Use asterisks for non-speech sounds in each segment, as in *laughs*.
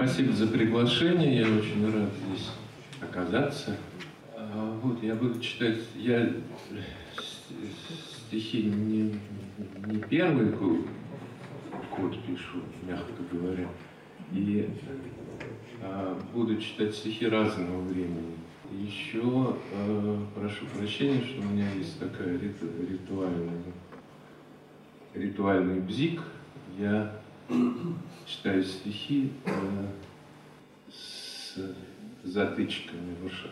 Спасибо за приглашение, я очень рад здесь оказаться. А, вот, я буду читать, я стихи не, не первый год, пишу, мягко говоря, и а, буду читать стихи разного времени. Еще а, прошу прощения, что у меня есть такая риту, ритуальная, ритуальный бзик. Я читаю стихи э, с затычками в ушах.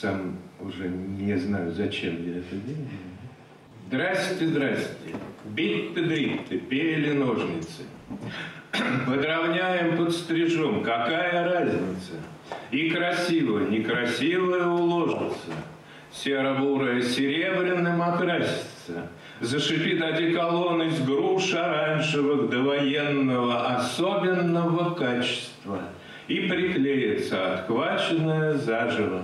Сам уже не знаю, зачем я это делаю. Здрасте, здрасте, бит-ты-дрит-ты, пели ножницы. *clears throat* Подровняем, подстрижем, какая разница? И красиво, некрасивое уложится, Серо-бурое серебряным окрасится, Зашипит одеколон из груш оранжевых довоенного особенного качества И приклеится отхваченное заживо.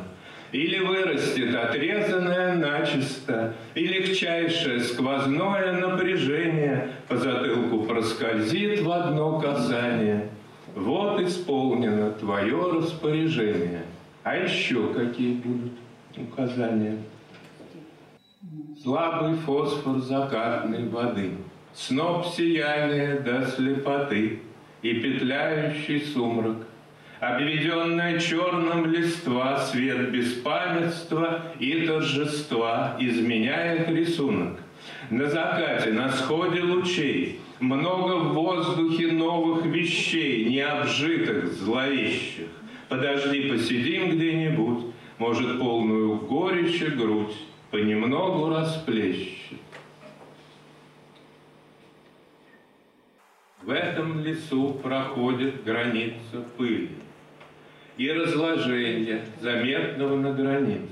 Или вырастет отрезанное начисто, И легчайшее сквозное напряжение По затылку проскользит в одно касание. Вот исполнено твое распоряжение. А еще какие будут указания? Слабый фосфор закатной воды, Сноп сияния до слепоты И петляющий сумрак, Обведенная черным листва, Свет беспамятства и торжества Изменяет рисунок. На закате, на сходе лучей Много в воздухе новых вещей, Необжитых, зловещих. Подожди, посидим где-нибудь, Может, полную горечи грудь понемногу расплещет. В этом лесу проходит граница пыли и разложения, заметного на границах.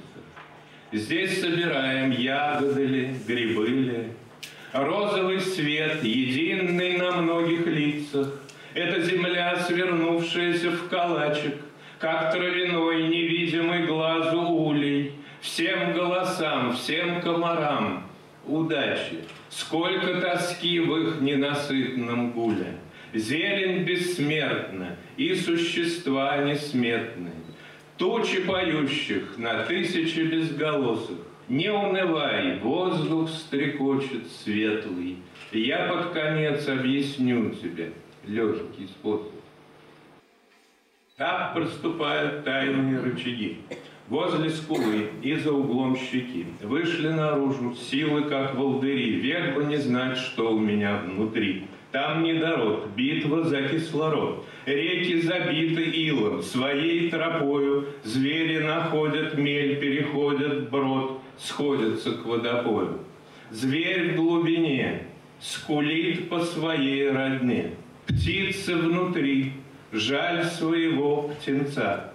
Здесь собираем ягоды ли, грибы ли, розовый свет, единый на многих лицах. Это земля, свернувшаяся в калачик, как травяной, невидимый глазу улей, Всем голосам, всем комарам удачи, Сколько тоски в их ненасытном гуле. Зелень бессмертна и существа несметны. Тучи поющих на тысячи безголосых. Не унывай, воздух стрекочет светлый. Я под конец объясню тебе легкий способ. Так проступают тайные рычаги возле скулы и за углом щеки. Вышли наружу силы, как волдыри, век бы не знать, что у меня внутри. Там недород, битва за кислород. Реки забиты илом, своей тропою. Звери находят мель, переходят брод, сходятся к водопою. Зверь в глубине скулит по своей родне. Птицы внутри, жаль своего птенца.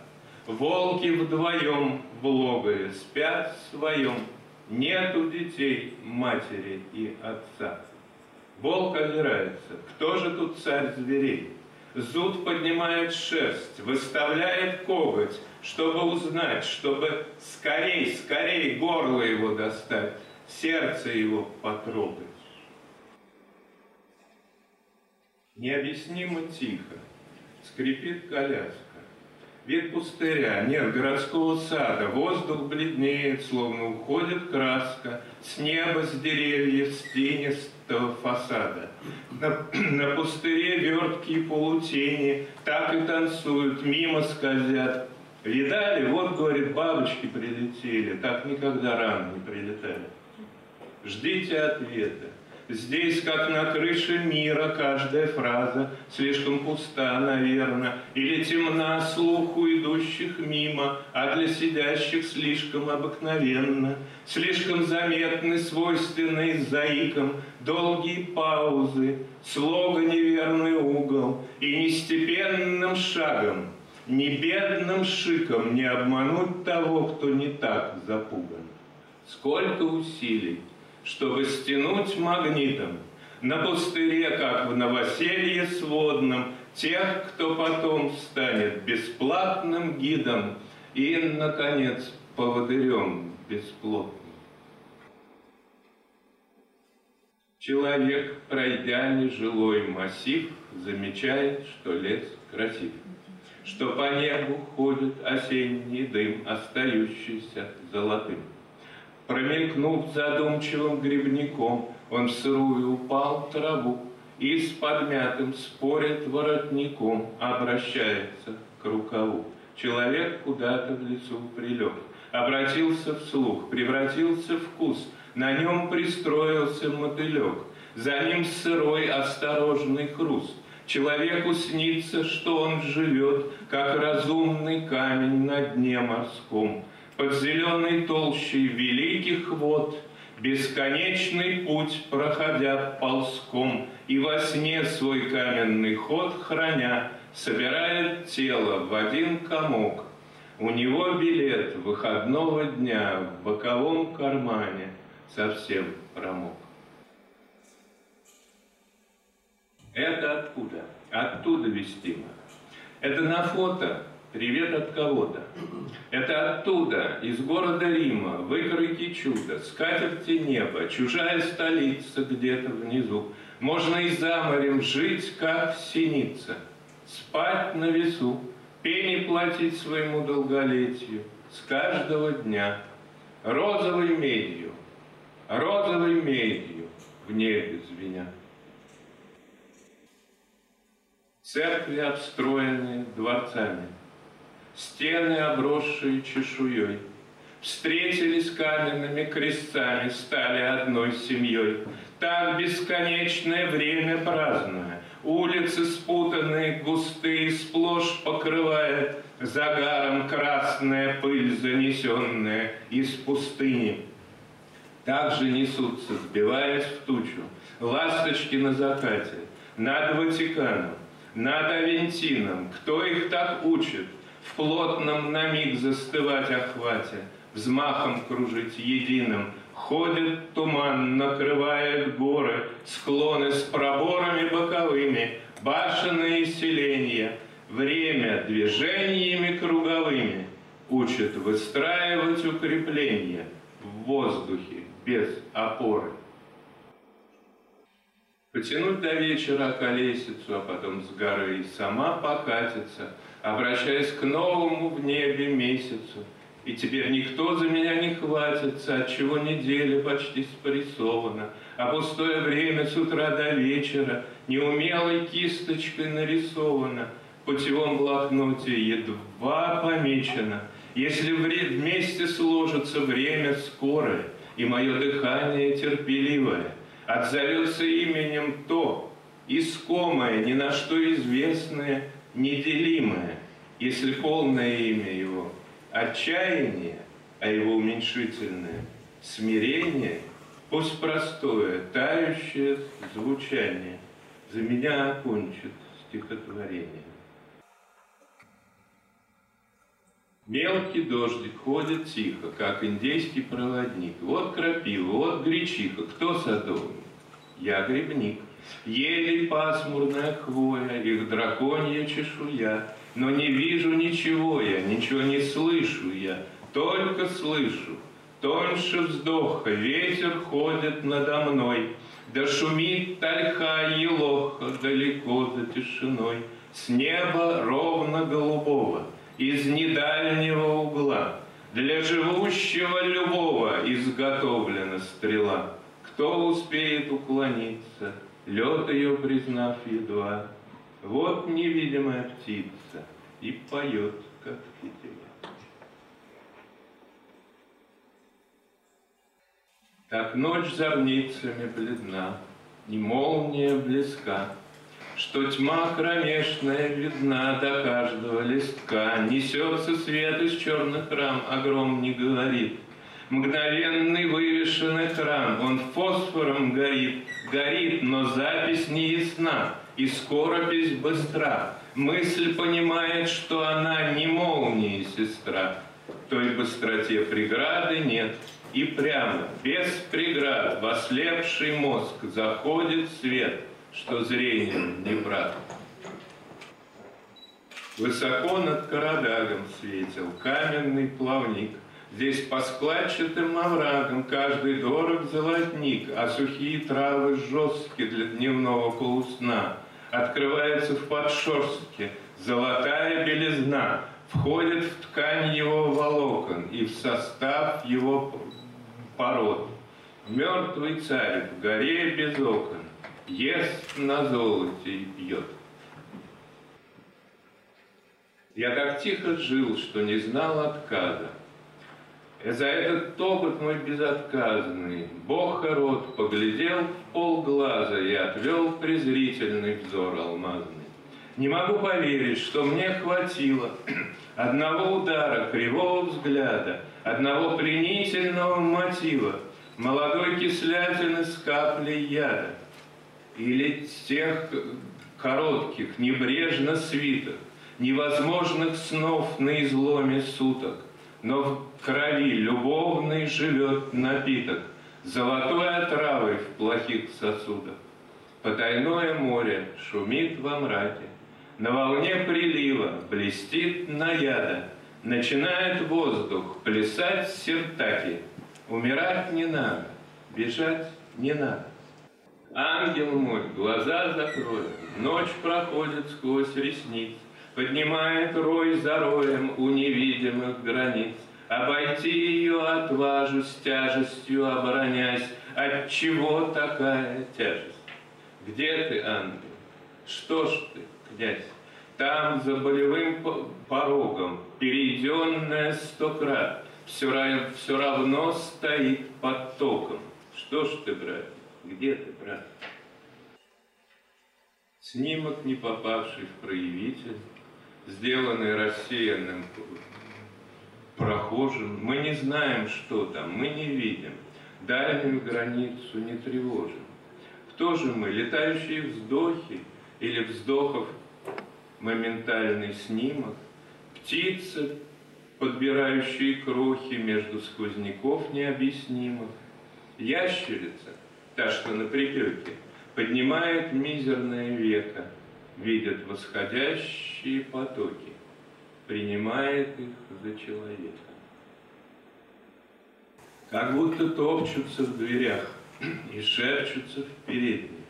Волки вдвоем в логове спят в своем, Нету детей, матери и отца. Волк озирается, кто же тут царь зверей? Зуд поднимает шерсть, выставляет коготь, чтобы узнать, чтобы скорей, скорей горло его достать, сердце его потрогать. Необъяснимо тихо скрипит коляска. Вид пустыря, нет городского сада, воздух бледнеет, словно уходит краска, с неба, с деревьев, с тенистого фасада. На, *clears throat* на пустыре верткие полутени так и танцуют, мимо скользят. Видали, вот, говорит, бабочки прилетели, так никогда рано не прилетали. Ждите ответа. Здесь, как на крыше мира, каждая фраза слишком пуста, наверное, или темна слуху идущих мимо, а для сидящих слишком обыкновенно, слишком заметны, свойственные заикам, долгие паузы, слога неверный угол, и нестепенным шагом, не бедным шиком не обмануть того, кто не так запуган. Сколько усилий, чтобы стянуть магнитом на пустыре, как в новоселье сводном, тех, кто потом станет бесплатным гидом и, наконец, поводырем бесплотным. Человек, пройдя нежилой массив, замечает, что лес красив, что по небу ходит осенний дым, остающийся золотым. Промелькнув задумчивым грибником, он в сырую упал траву и с подмятым спорит воротником обращается к рукаву. Человек куда-то в лесу прилег, обратился вслух, превратился в вкус, на нем пристроился мотылек, за ним сырой осторожный хруст. Человеку снится, что он живет, как разумный камень на дне морском, под зеленой толщей великих вод, бесконечный путь проходя ползком, и во сне свой каменный ход храня, собирает тело в один комок. У него билет выходного дня в боковом кармане совсем промок. Это откуда? Оттуда вестимо. Это на фото Привет от кого-то. Это оттуда, из города Рима, выкройки чудо, скатерти неба, чужая столица где-то внизу. Можно и за морем жить, как синица, спать на весу, пени платить своему долголетию с каждого дня. Розовой медью, розовой медью в небе звеня. Церкви обстроены дворцами – стены, обросшие чешуей. Встретились каменными крестами, стали одной семьей. Так бесконечное время праздное, улицы спутанные, густые, сплошь покрывает загаром красная пыль, занесенная из пустыни. Также несутся, сбиваясь в тучу, ласточки на закате, над Ватиканом, над Авентином. Кто их так учит? В плотном на миг застывать охвате, взмахом кружить единым. Ходит туман, накрывает горы, склоны с проборами боковыми, башенные селения, время движениями круговыми учит выстраивать укрепления в воздухе без опоры. Потянуть до вечера колесицу, а потом с горы сама покатится — обращаясь к новому в небе месяцу. И теперь никто за меня не хватится, от чего неделя почти спрессована, а пустое время с утра до вечера неумелой кисточкой нарисовано, в путевом блокноте едва помечено. Если вместе сложится время скорое, и мое дыхание терпеливое, отзовется именем то, искомое, ни на что известное, неделимое, если полное имя его – отчаяние, а его уменьшительное – смирение, пусть простое, тающее звучание за меня окончит стихотворение. Мелкий дождик ходит тихо, как индейский проводник. Вот крапива, вот гречиха. Кто садовник? Я грибник. Еле пасмурная хвоя, их драконья чешуя. Но не вижу ничего я, ничего не слышу я, только слышу. Тоньше вздоха, ветер ходит надо мной, Да шумит тальха елоха далеко за тишиной. С неба ровно голубого, из недальнего угла, Для живущего любого изготовлена стрела. Кто успеет уклониться, лед ее признав едва, Вот невидимая птица и поет, как тетива. Так ночь зорницами бледна, и молния близка, Что тьма кромешная видна до каждого листка, Несется свет из черных рам, огром не говорит — Мгновенный вывешен экран, он фосфором горит, горит, но запись не ясна, и скоропись быстра. Мысль понимает, что она не молнии сестра. Той быстроте преграды нет, и прямо, без преград, в ослепший мозг заходит свет, что зрением не брат. Высоко над Карадагом светил каменный плавник — Здесь по складчатым оврагам каждый дорог золотник, а сухие травы жесткие для дневного полусна. Открывается в подшерстке золотая белизна, входит в ткань его волокон и в состав его пород. Мертвый царь в горе без окон ест на золоте и пьет. Я так тихо жил, что не знал отказа. За этот опыт мой безотказный Бог рот поглядел в полглаза и отвел презрительный взор алмазный. Не могу поверить, что мне хватило одного удара, кривого взгляда, одного пленительного мотива, молодой кислятины с каплей яда, или тех коротких, небрежно свитых, невозможных снов на изломе суток, но в крови любовной живет напиток, золотой отравой в плохих сосудах. Потайное море шумит во мраке, на волне прилива блестит наяда, начинает воздух плясать сертаки. Умирать не надо, бежать не надо. Ангел мой, глаза закроет, ночь проходит сквозь ресниц, Поднимает рой за роем у невидимых границ. Обойти ее отважусь, тяжестью оборонясь. От чего такая тяжесть? Где ты, ангел? Что ж ты, князь? Там, за болевым порогом, перейденная сто крат, все, все равно стоит под током. Что ж ты, брат, где ты, брат? Снимок, не попавший в проявитель, сделанный рассеянным прохожим. Мы не знаем, что там, мы не видим. Дальнюю границу не тревожим. Кто же мы, летающие вздохи или вздохов моментальный снимок, птицы, подбирающие крохи между сквозняков необъяснимых, ящерица, та, что на припеке, поднимает мизерное веко, видит восходящие потоки, принимает их за человека. Как будто топчутся в дверях и шепчутся в передней.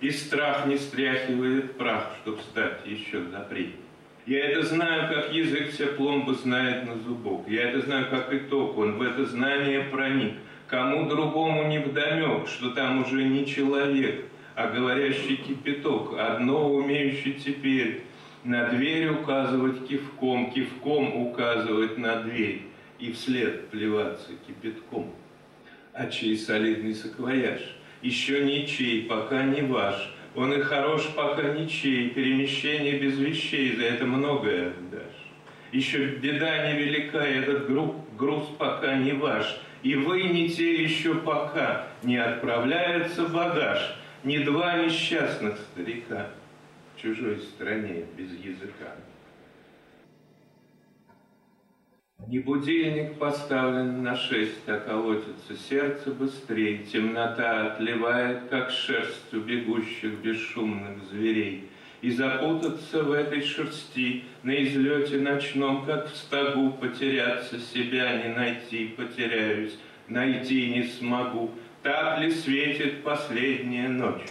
И страх не стряхивает прах, чтоб стать еще запретней. Я это знаю, как язык все пломбы знает на зубок. Я это знаю, как итог. Он в это знание проник. Кому другому не вдомек, что там уже не человек, а говорящий кипяток, одно умеющий теперь на дверь указывать кивком, кивком указывать на дверь и вслед плеваться кипятком. А чей солидный саквояж? Еще ничей, пока не ваш. Он и хорош, пока ничей. Перемещение без вещей, за это многое отдашь. Еще беда невелика, этот груз, груз пока не ваш. И вы не те еще пока, не отправляется багаж ни два несчастных старика в чужой стране без языка. Не будильник поставлен на шесть, а колотится сердце быстрее. Темнота отливает, как шерсть у бегущих бесшумных зверей. И запутаться в этой шерсти на излете ночном, как в стогу, потеряться себя не найти, потеряюсь, найти не смогу. Так ли светит последняя ночь?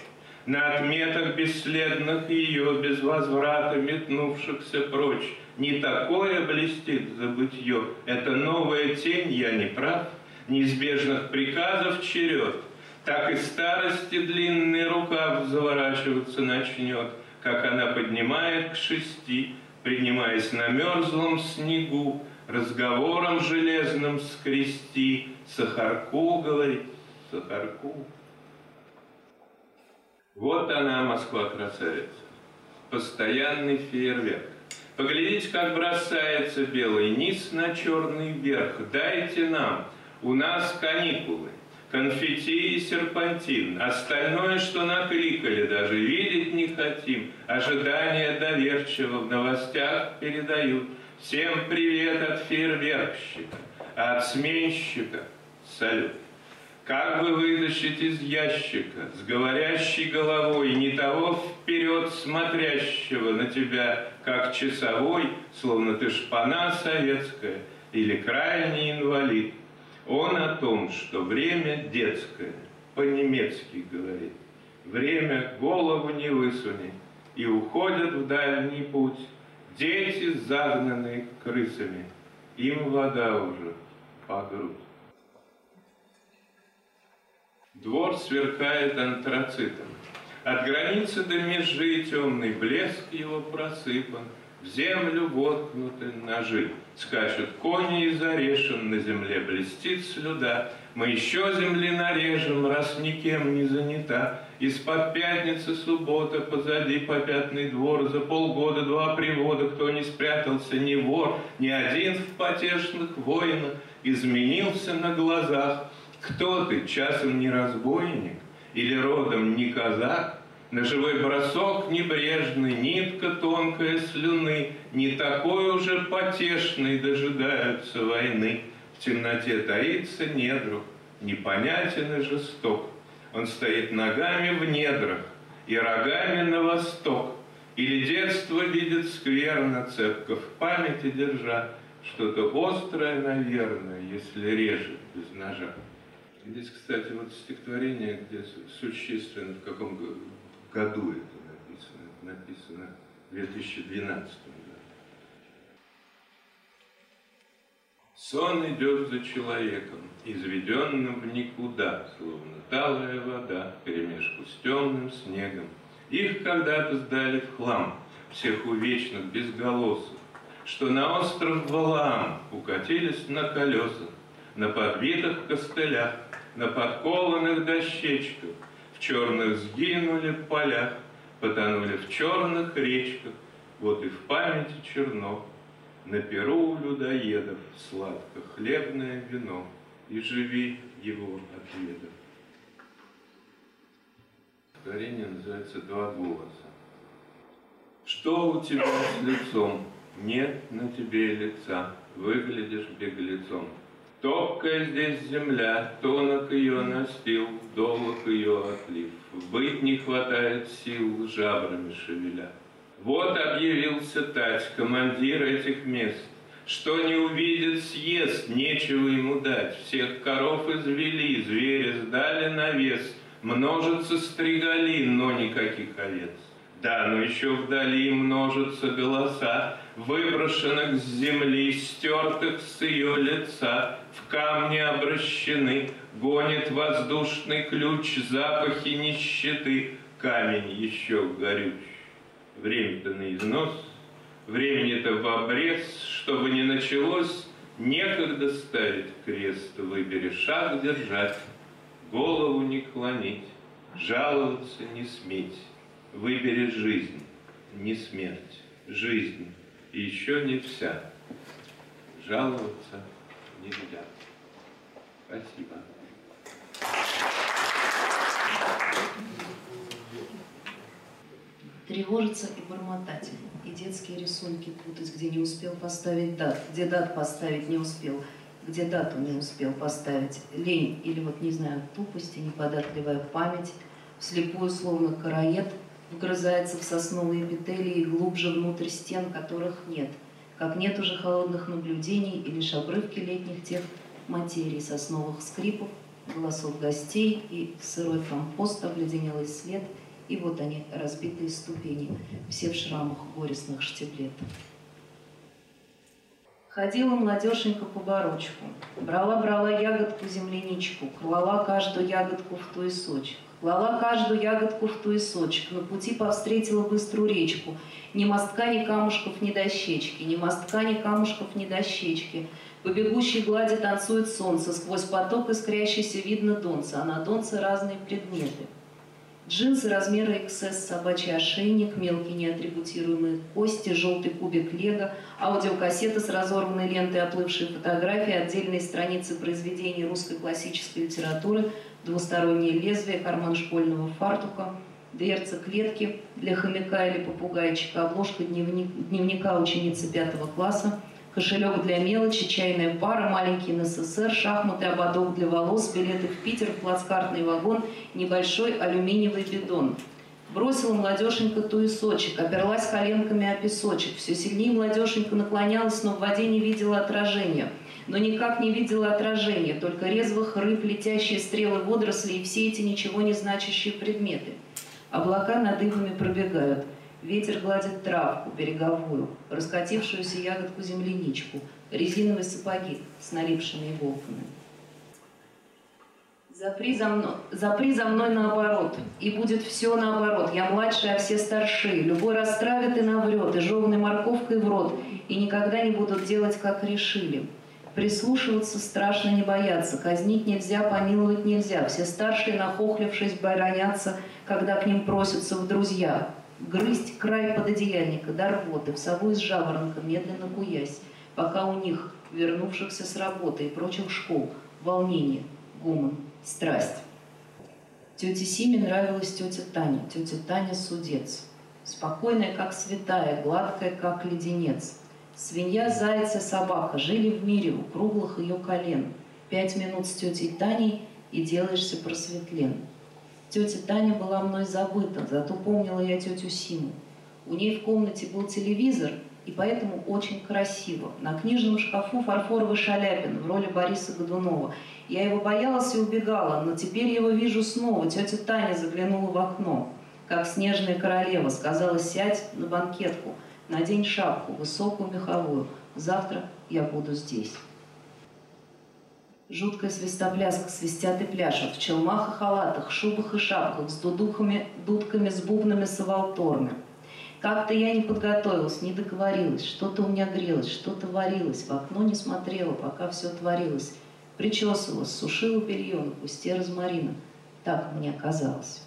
На отметах бесследных ее, без возврата метнувшихся прочь, Не такое блестит забытье, это новая тень, я не прав, Неизбежных приказов черед, Так и старости длинный рукав заворачиваться начнет, Как она поднимает к шести, принимаясь на мерзлом снегу, Разговором железным скрести, Сахарку говорит, Сахарку. Вот она, Москва-красавица. Постоянный фейерверк. Поглядите, как бросается белый низ на черный верх. Дайте нам, у нас каникулы, конфетти и серпантин. Остальное, что накликали, даже видеть не хотим. Ожидания доверчиво в новостях передают. Всем привет от фейерверкщика, от сменщика салют. Как бы вытащить из ящика с говорящей головой не того вперед смотрящего на тебя, как часовой, словно ты шпана советская, или крайний инвалид. Он о том, что время детское, по-немецки говорит. Время голову не высуни, и уходят в дальний путь дети, загнанные крысами. Им вода уже по грудь. Двор сверкает антрацитом. От границы до межи темный блеск его просыпан, В землю воткнуты ножи. Скачут кони из орешен, на земле блестит слюда. Мы еще земли нарежем, раз никем не занята. Из-под пятницы суббота, позади попятный двор, За полгода два привода, кто не спрятался, ни вор, Ни один в потешных воинах изменился на глазах. Кто ты, часом не разбойник или родом не казак? На живой бросок небрежный, нитка тонкая слюны, Не такой уже потешный дожидаются войны. В темноте таится недруг, непонятен и жесток. Он стоит ногами в недрах и рогами на восток. Или детство видит скверно, цепко в памяти держа, Что-то острое, наверное, если режет без ножа. Здесь, кстати, вот стихотворение, где существенно, в каком году это написано. Это написано в 2012 году. Сон идет за человеком, изведенным в никуда, словно талая вода, перемешку с темным снегом. Их когда-то сдали в хлам, всех увечных безголосых, что на остров Валаам укатились на колесах, на подбитых костылях, на подкованных дощечках, в черных сгинули поля, потонули в черных речках, вот и в памяти черно, на перу у людоедов сладко хлебное вино, и живи его отведав. Творение называется «Два голоса». Что у тебя с лицом? Нет на тебе лица, выглядишь беглецом. Топкая здесь земля, тонок ее настил, долг ее отлив. Быть не хватает сил, жабрами шевеля. Вот объявился Тать, командир этих мест. Что не увидит, съест, нечего ему дать. Всех коров извели, звери сдали на вес. Множится стригалин, но никаких овец. Да, но еще вдали множатся голоса, выброшенных с земли, стертых с ее лица, в камни обращены, гонит воздушный ключ, запахи нищеты, камень еще горюч. Время-то на износ, времени-то в обрез, чтобы не началось, некогда ставить крест, выбери шаг держать, голову не клонить, жаловаться не сметь. Выбери жизнь, не смерть, жизнь, и еще не вся. Жаловаться нельзя. Спасибо. Тревожиться и бормотать, и детские рисунки путать, где не успел поставить дат, где дат поставить не успел, где дату не успел поставить, лень или вот, не знаю, тупость и неподатливая память, вслепую, словно караед, вгрызается в сосновые эпителии глубже внутрь стен, которых нет, как нет уже холодных наблюдений и лишь обрывки летних тех материй, сосновых скрипов, голосов гостей и сырой компост, обледенелый след, и вот они, разбитые ступени, все в шрамах горестных штиблетов. Ходила младешенька по борочку, брала-брала ягодку земляничку, клала каждую ягодку в туесочек. Клала каждую ягодку в туесочек, на пути повстретила быструю речку. Ни мостка, ни камушков, ни дощечки, ни мостка, ни камушков, ни дощечки. По бегущей глади танцует солнце, сквозь поток искрящийся видно донца, а на донце разные предметы. Джинсы размера XS, собачий ошейник, мелкие неатрибутируемые кости, желтый кубик лего, аудиокассета с разорванной лентой, оплывшие фотографии, отдельные страницы произведений русской классической литературы, двустороннее лезвие, карман школьного фартука, дверца клетки для хомяка или попугайчика, обложка дневника ученицы пятого класса, кошелек для мелочи, чайная пара, маленький НССР, шахматы, ободок для волос, билеты в Питер, плацкартный вагон, небольшой алюминиевый бидон. Бросила молодеженька туесочек, оперлась коленками о песочек. Все сильнее молодеженька наклонялась, но в воде не видела отражения. Но никак не видела отражения, только резвых рыб, летящие стрелы водорослей и все эти ничего не значащие предметы. Облака над ивами пробегают. Ветер гладит травку береговую, раскатившуюся ягодку земляничку, резиновые сапоги с налипшими иголками. Запри за, мной, запри за мной наоборот, и будет все наоборот. Я младший, а все старшие. Любой растравит и наврет, и жеванной морковкой в рот, и никогда не будут делать, как решили. Прислушиваться страшно не бояться, казнить нельзя, помиловать нельзя. Все старшие, нахохлившись, боронятся, когда к ним просятся в друзья. Грызть край пододеяльника, до рвоты, в сову из жаворонка, медленно куясь, пока у них, вернувшихся с работы и прочих школ, волнение, гуман, страсть. Тете Симе нравилась тетя Таня, тетя Таня Судец. Спокойная, как святая, гладкая, как леденец. Свинья, заяц и собака жили в мире у круглых ее колен. Пять минут с тетей Таней и делаешься просветлен. Тетя Таня была мной забыта, зато помнила я тетю Симу. У ней в комнате был телевизор, и поэтому очень красиво. На книжном шкафу фарфоровый Шаляпин в роли Бориса Годунова. Я его боялась и убегала, но теперь его вижу снова. Тетя Таня заглянула в окно. Как снежная королева сказала, сядь на банкетку, надень шапку, высокую меховую. Завтра я буду здесь. Жуткая свистопляска свистят и пляшут в челмах и халатах, шубах и шапках, с дудухами, дудками, с бубнами, с авалторами. Как-то я не подготовилась, не договорилась, что-то у меня грелось, что-то варилось, в окно не смотрела, пока все творилось. Причесывалась, сушила белье на кусте розмарина. Так мне казалось.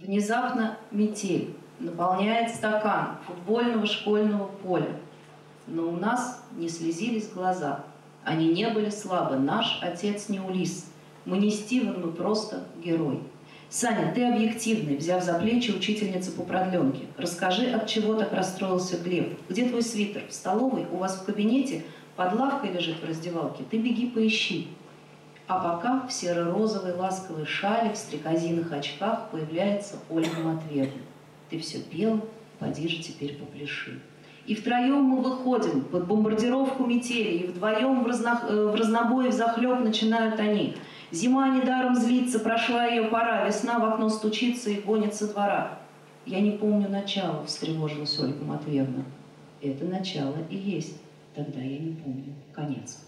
Внезапно метель наполняет стакан футбольного школьного поля. Но у нас не слезились глаза – они не были слабы. Наш отец не Улис. Мы не Стивен, мы просто герой. Саня, ты объективный, взяв за плечи учительницы по продленке. Расскажи, от чего так расстроился Глеб? Где твой свитер? В столовой? У вас в кабинете? Под лавкой лежит в раздевалке? Ты беги поищи. А пока в серо-розовой ласковой шале, в стрекозиных очках появляется Ольга Матвеевна. Ты все пел, поди же теперь попляши. И втроем мы выходим под бомбардировку метели, и вдвоем в, разно... Э, в разнобой в захлеб начинают они. Зима недаром злится, прошла ее пора, весна в окно стучится и гонится двора. Я не помню начала, встревожилась Ольга Матвеевна. Это начало и есть. Тогда я не помню конец.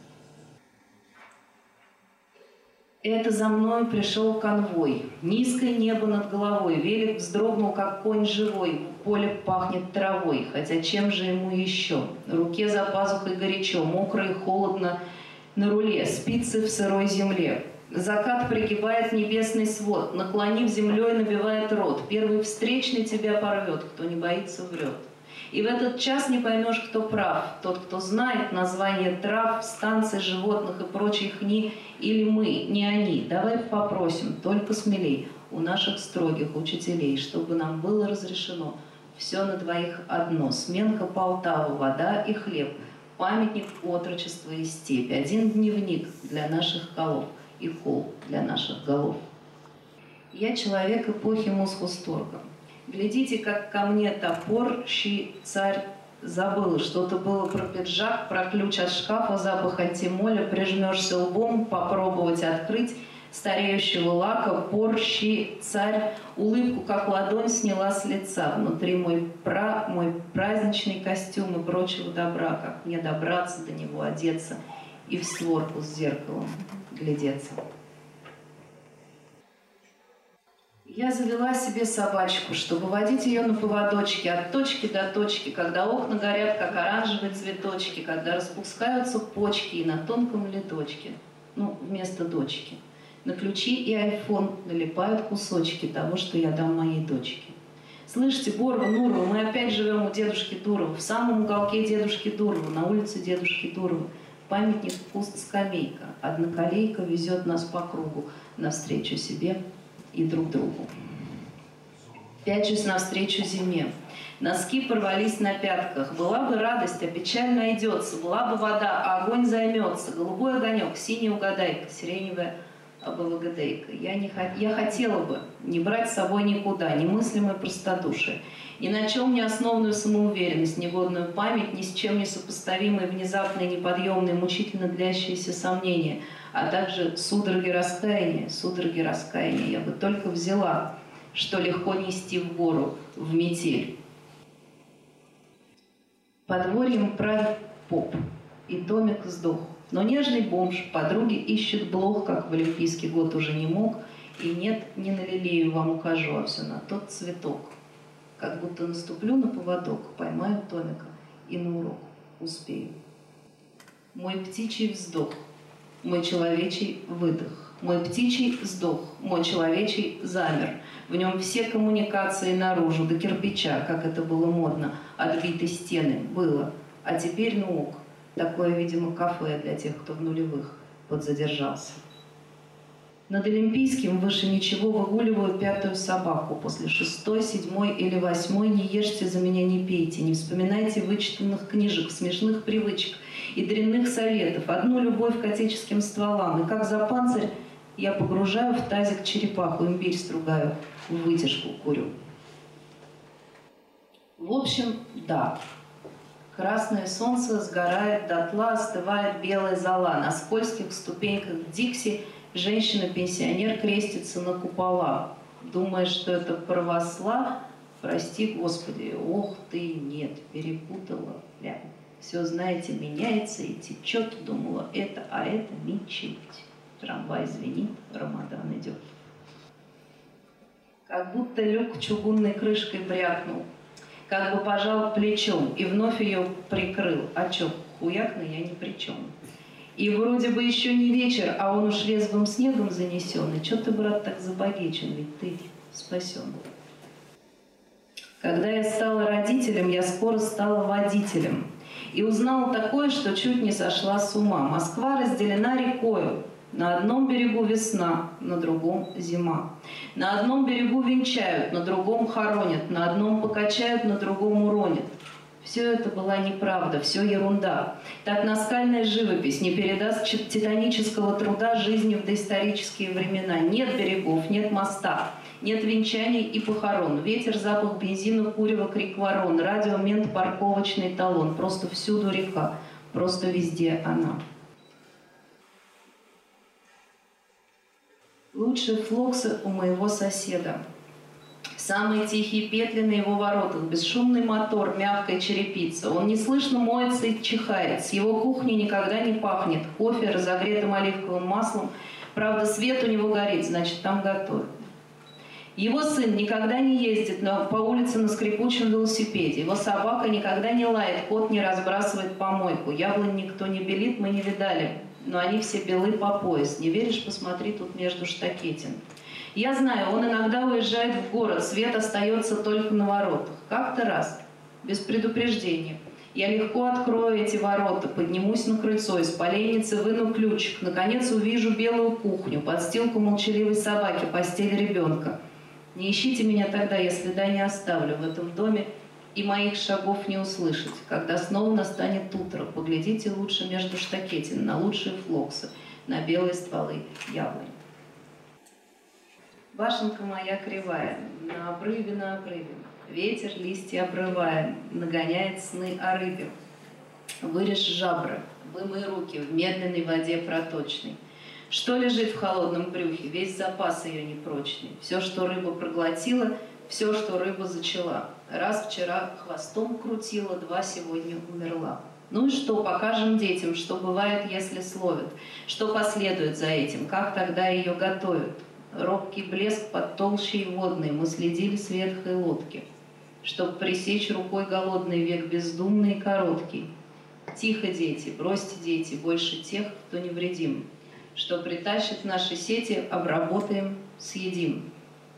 Это за мной пришел конвой. Низкое небо над головой. Велик вздрогнул, как конь живой. Поле пахнет травой. Хотя чем же ему еще? Руке за пазухой горячо, мокро и холодно на руле. Спицы в сырой земле. Закат пригибает небесный свод. Наклонив землей, набивает рот. Первый встречный тебя порвет. Кто не боится, врет. И в этот час не поймешь, кто прав. Тот, кто знает название трав, станций животных и прочей хни, или мы, не они. Давай попросим, только смелей, у наших строгих учителей, чтобы нам было разрешено все на двоих одно. Сменка Полтава, вода и хлеб, памятник отрочества и степи, один дневник для наших голов и кол для наших голов. Я человек эпохи Мосхусторга. Глядите, как ко мне топорщий царь забыл. Что-то было про пиджак, про ключ от шкафа, запах антимоля. Прижмешься лбом, попробовать открыть стареющего лака, порщи, царь, улыбку, как ладонь, сняла с лица. Внутри мой, пра, мой праздничный костюм и прочего добра, как мне добраться до него, одеться и в створку с зеркалом глядеться. Я завела себе собачку, чтобы водить ее на поводочке от точки до точки, когда окна горят, как оранжевые цветочки, когда распускаются почки и на тонком литочке, ну, вместо дочки. На ключи и айфон налипают кусочки того, что я дам моей дочке. Слышите, Борова, Нурова, мы опять живем у дедушки Дурова, в самом уголке дедушки Дурова, на улице дедушки Дурова. Памятник куст скамейка. Одноколейка везет нас по кругу навстречу себе и друг другу. Пячусь навстречу зиме. Носки порвались на пятках. Была бы радость, а печаль найдется. Была бы вода, а огонь займется. Голубой огонек, синий угадайка, сиреневая Абалагадейка. Я, не, я хотела бы не брать с собой никуда, немыслимое простодушие, ни на чем не основанную самоуверенность, негодную память, ни с чем не сопоставимые внезапные, неподъемные, мучительно длящиеся сомнения, а также судороги раскаяния, судороги раскаяния я бы только взяла, что легко нести в гору, в метель. Подворьем правит поп, и домик сдох. Но нежный бомж подруги ищет блох, как в Олимпийский год уже не мог, и нет, не на лилею вам укажу, а все на тот цветок. Как будто наступлю на поводок, поймаю Томика и на урок успею. Мой птичий вздох, мой человечий выдох, мой птичий вздох, мой человечий замер. В нем все коммуникации наружу, до кирпича, как это было модно, отбиты стены, было. А теперь ну ок, Такое, видимо, кафе для тех, кто в нулевых подзадержался. Над Олимпийским выше ничего выгуливаю пятую собаку. После шестой, седьмой или восьмой не ешьте за меня, не пейте, не вспоминайте вычитанных книжек, смешных привычек и дрянных советов. Одну любовь к отеческим стволам. И как за панцирь я погружаю в тазик черепаху, имбирь стругаю, в вытяжку курю. В общем, да, Красное солнце сгорает дотла, остывает белая зола. На скользких ступеньках Дикси женщина-пенсионер крестится на купола. Думая, что это правосла, прости, Господи, ох ты, нет, перепутала. Бля. Все, знаете, меняется и течет. Думала, это, а это мечеть. Трамвай звенит, Рамадан идет. Как будто люк чугунной крышкой брякнул как бы пожал плечом и вновь ее прикрыл. А чё, хуякно я ни при чем. И вроде бы еще не вечер, а он уж резвым снегом занесен. И чё ты, брат, так забогечен, ведь ты спасен. Когда я стала родителем, я скоро стала водителем. И узнала такое, что чуть не сошла с ума. Москва разделена рекою, на одном берегу весна, на другом зима. На одном берегу венчают, на другом хоронят, на одном покачают, на другом уронят. Все это была неправда, все ерунда. Так наскальная живопись не передаст титанического труда жизни в доисторические времена. Нет берегов, нет моста, нет венчаний и похорон. Ветер, запах бензина, курева, крик ворон, радио, мент, парковочный талон. Просто всюду река, просто везде она. Лучшие флоксы у моего соседа. Самые тихие петли на его воротах, бесшумный мотор, мягкая черепица. Он неслышно моется и чихает. С его кухни никогда не пахнет. Кофе, разогретым оливковым маслом. Правда, свет у него горит, значит, там готовят. Его сын никогда не ездит по улице на скрипучем велосипеде. Его собака никогда не лает, кот не разбрасывает помойку. Яблонь никто не белит, мы не видали но они все белы по пояс. Не веришь, посмотри тут между штакетин. Я знаю, он иногда уезжает в город, свет остается только на воротах. Как-то раз, без предупреждения, я легко открою эти ворота, поднимусь на крыльцо, из поленницы выну ключик, наконец увижу белую кухню, подстилку молчаливой собаки, постель ребенка. Не ищите меня тогда, я следа не оставлю в этом доме, и моих шагов не услышать. Когда снова настанет утро, поглядите лучше между штакетин на лучшие флоксы, на белые стволы яблонь. Башенка моя кривая, на обрыве, на обрыве. Ветер листья обрывая, нагоняет сны о рыбе. Вырежь жабры, вымой руки в медленной воде проточной. Что лежит в холодном брюхе? Весь запас ее непрочный. Все, что рыба проглотила, все, что рыба зачала. Раз вчера хвостом крутила, два сегодня умерла. Ну и что, покажем детям, что бывает, если словят, что последует за этим, как тогда ее готовят. Робкий блеск под толщей водной, мы следили с ветхой лодки, чтоб пресечь рукой голодный век бездумный и короткий. Тихо, дети, бросьте, дети, больше тех, кто невредим. Что притащит наши сети, обработаем, съедим.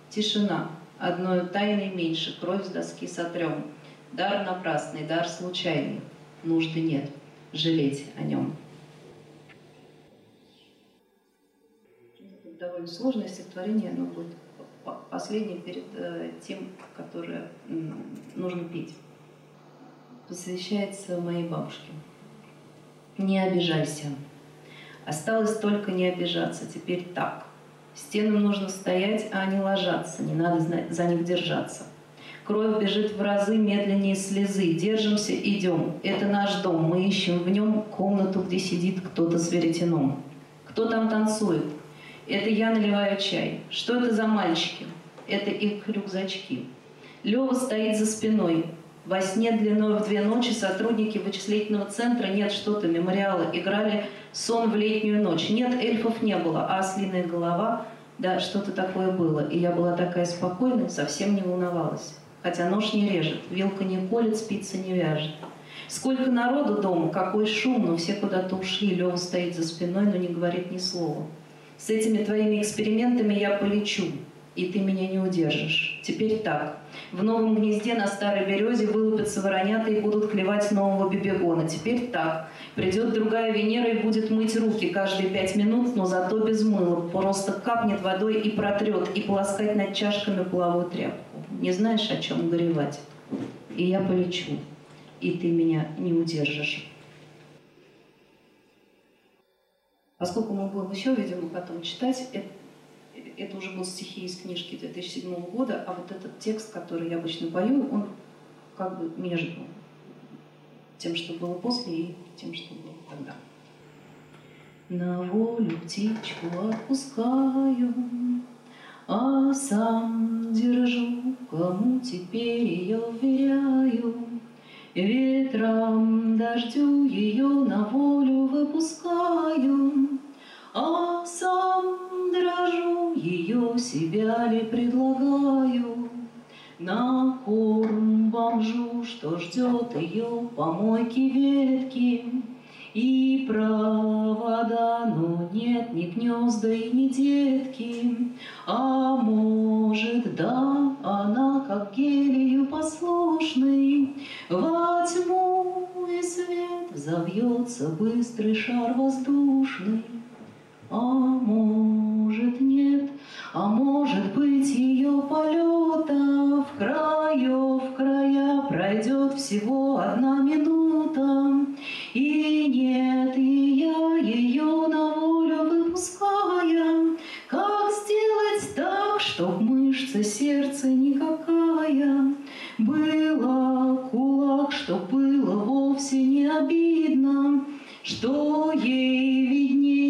Тишина, Одной тайной меньше, кровь с доски сотрем. Дар напрасный, дар случайный. Нужды нет жалеть о нем. Довольно сложное стихотворение, оно будет последнее перед э, тем, которое нужно петь. Посвящается моей бабушке. Не обижайся. Осталось только не обижаться. Теперь так. Стенам нужно стоять, а не ложаться, не надо за них держаться. Кровь бежит в разы медленнее слезы. Держимся, идем. Это наш дом. Мы ищем в нем комнату, где сидит кто-то с веретеном. Кто там танцует? Это я наливаю чай. Что это за мальчики? Это их рюкзачки. Лева стоит за спиной. Во сне длиной в две ночи сотрудники вычислительного центра «Нет что-то» мемориала играли «Сон в летнюю ночь». Нет, эльфов не было, а ослиная голова, да, что-то такое было. И я была такая спокойная, совсем не волновалась. Хотя нож не режет, вилка не колет, спица не вяжет. Сколько народу дома, какой шум, но все куда-то ушли. Лева стоит за спиной, но не говорит ни слова. С этими твоими экспериментами я полечу и ты меня не удержишь. Теперь так. В новом гнезде на старой березе вылупятся воронята и будут клевать нового бибегона. Теперь так. Придет другая Венера и будет мыть руки каждые пять минут, но зато без мыла. Просто капнет водой и протрет, и полоскать над чашками половую тряпку. Не знаешь, о чем горевать. И я полечу, и ты меня не удержишь. Поскольку мы будем еще, видимо, потом читать, это это уже будут стихи из книжки 2007 года, а вот этот текст, который я обычно пою, он как бы между тем, что было после, и тем, что было тогда. На волю птичку отпускаю, а сам держу, кому теперь ее вверяю. Ветром дождю ее на волю выпускаю, а сам дрожу, ее себя ли предлагаю. На корм бомжу, что ждет ее помойки ветки, И провода, но нет ни гнезда и ни детки. А может, да, она как гелию послушный, Во тьму и свет завьется быстрый шар воздушный. А может нет, а может быть ее полета в краю, в края пройдет всего одна минута. И нет, и я ее на волю выпуская, как сделать так, чтоб мышца сердца никакая? Была кулак, чтоб было вовсе не обидно, что ей видней,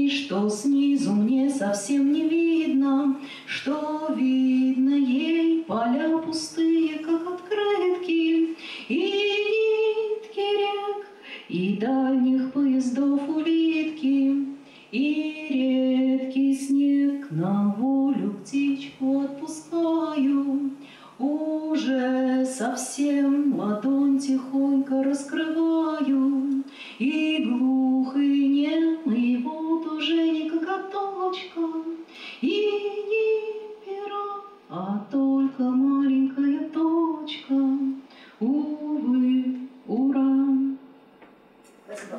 что снизу мне совсем не видно, что видно ей поля пустые, как открытки, и нитки рек, и дальних поездов улитки, и редкий снег на волю птичку отпускаю. Уже совсем ладонь тихонько раскрываю, и глух, и и вот уже не коготочка, И не пера, а только маленькая точка. Увы, ура! Спасибо.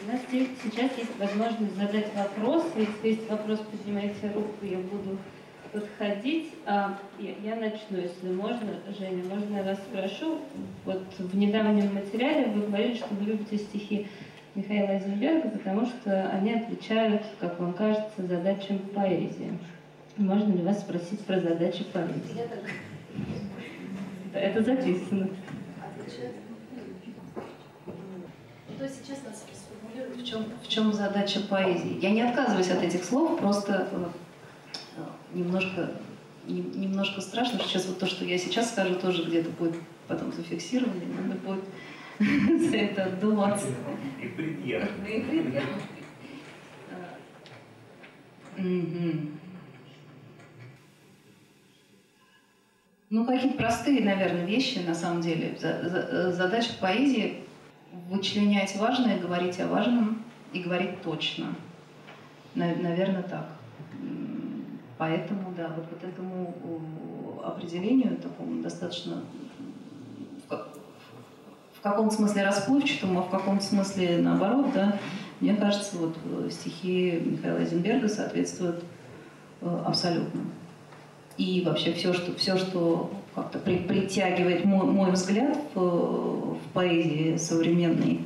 У нас сейчас есть возможность задать вопрос. Если есть вопрос, поднимайте руку, я буду подходить. А, я, я начну, если можно. Женя, можно я вас спрошу? Вот в недавнем материале вы говорили, что вы любите стихи Михаила Айзенберга, потому что они отвечают, как вам кажется, задачам поэзии. Можно ли вас спросить про задачи поэзии? Это записано. То сейчас нас сформулирует, в чем, в чем задача поэзии. Я не отказываюсь от этих слов, просто немножко, немножко страшно. Сейчас вот то, что я сейчас скажу, тоже где-то будет потом зафиксировано, и надо будет *laughs* за это отдуваться. И приятно. И. Ну, какие-то простые, наверное, вещи, на самом деле. Задача поэзии — вычленять важное, говорить о важном и говорить точно. Наверное, так. Поэтому, да, вот, вот этому определению такому достаточно в каком-то смысле расплывчатому, а в каком-то смысле наоборот, да, мне кажется, вот э, стихи Михаила Эйзенберга соответствуют э, абсолютно. И вообще все, что, все, что как-то при, притягивает мой, мой взгляд в, в поэзии современной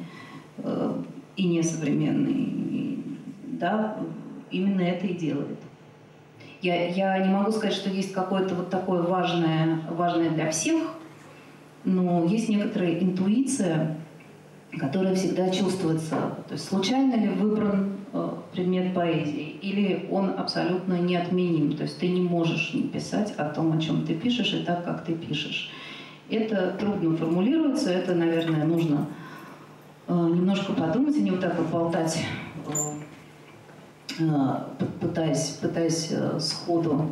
э, и несовременной. И, да, именно это и делает. Я, я не могу сказать, что есть какое-то вот такое важное, важное для всех, но есть некоторая интуиция, которая всегда чувствуется. То есть случайно ли выбран э, предмет поэзии, или он абсолютно неотменим. То есть ты не можешь не писать о том, о чем ты пишешь, и так, как ты пишешь. Это трудно формулируется, это, наверное, нужно э, немножко подумать, а не вот так вот болтать Э, пытаясь, пытаясь э, сходу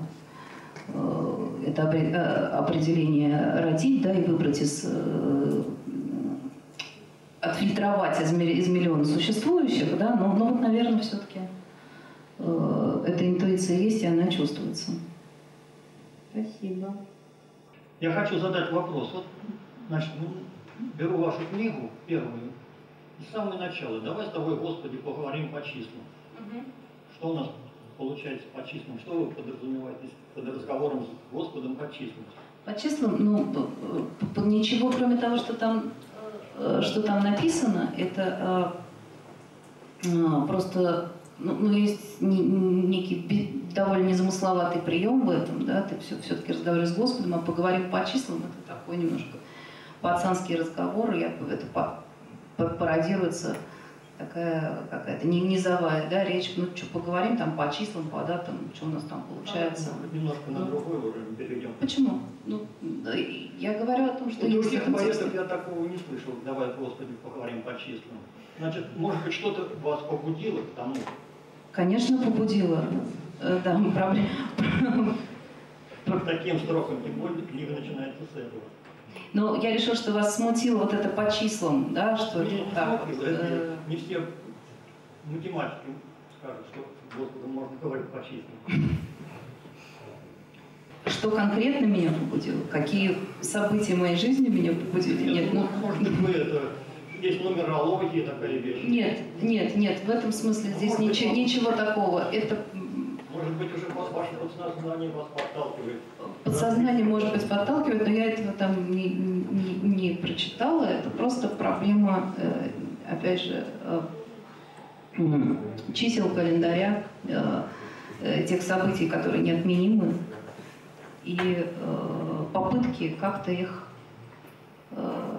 э, это определение родить, да, и выбрать из отфильтровать из, из миллиона существующих, да, но, но вот, наверное, все-таки э, эта интуиция есть, и она чувствуется. Спасибо. Я хочу задать вопрос. Вот, значит, ну, беру вашу книгу, первую, и с самого начала. Давай с тобой, Господи, поговорим по числам. Угу. Что у нас получается по числам? Что вы подразумеваете под разговором с Господом по числам? По числам, ну, ничего, кроме того, что там, э, что там написано, это э, э, просто ну, ну, есть некий довольно незамысловатый прием в этом, да, ты все, все-таки разговариваешь с Господом, а поговорим по числам, это такой немножко пацанский разговор, я, это пародируется такая какая-то не низовая да, речь. Ну, что, поговорим там по числам, по датам, что у нас там получается. А, немножко на другой уровень перейдем. Почему? Ну, я говорю о том, что У других поэтов я такого не слышал. Давай, Господи, поговорим по числам. Значит, может быть, что-то вас побудило к тому? Конечно, побудило. Э, да, проблема. Таким строком, тем более книга начинается с этого. Но я решил, что вас смутило вот это по числам, да, что не, так. Не, э... не все математики скажут, что Господу можно говорить по числам. Что конкретно меня побудило? Какие события моей жизни меня побудили? Нет, нет ну, может быть, вы это есть нумерология такая вещь. Нет, нет, нет, в этом смысле здесь ничего, ничего такого. Это может быть, уже ваше подсознание вас подталкивает? Подсознание, может быть, подталкивает, но я этого там не, не, не прочитала. Это просто проблема, э, опять же, э, чисел календаря, э, тех событий, которые неотменимы, и попытки как-то их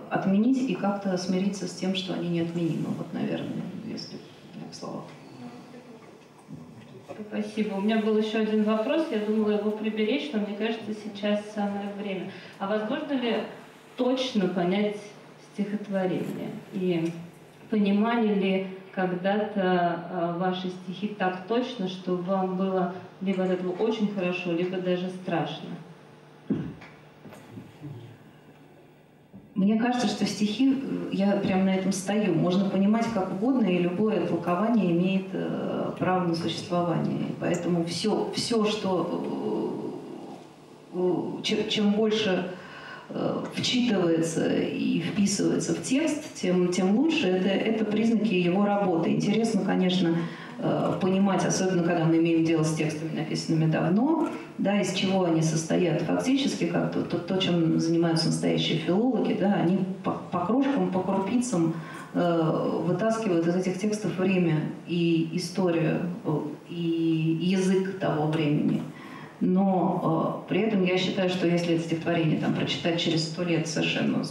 отменить и как-то смириться с тем, что они неотменимы. Вот, наверное, если в словах. Спасибо. У меня был еще один вопрос, я думала его приберечь, но мне кажется, сейчас самое время. А возможно ли точно понять стихотворение? И понимали ли когда-то э, ваши стихи так точно, что вам было либо от этого очень хорошо, либо даже страшно? Мне кажется, что стихи, э, я прямо на этом стою, можно понимать как угодно, и любое толкование имеет э, право на существование. Поэтому все, все что э, чем больше вчитывается и вписывается в текст, тем, тем лучше. Это, это признаки его работы. Интересно, конечно, Э, понимать, особенно когда мы имеем дело с текстами, написанными давно, да, из чего они состоят. Фактически, как то, то, то чем занимаются настоящие филологи, да, они по, по крошкам, по крупицам э, вытаскивают из этих текстов время и историю, и язык того времени. Но э, при этом я считаю, что если это стихотворение там, прочитать через сто лет совершенно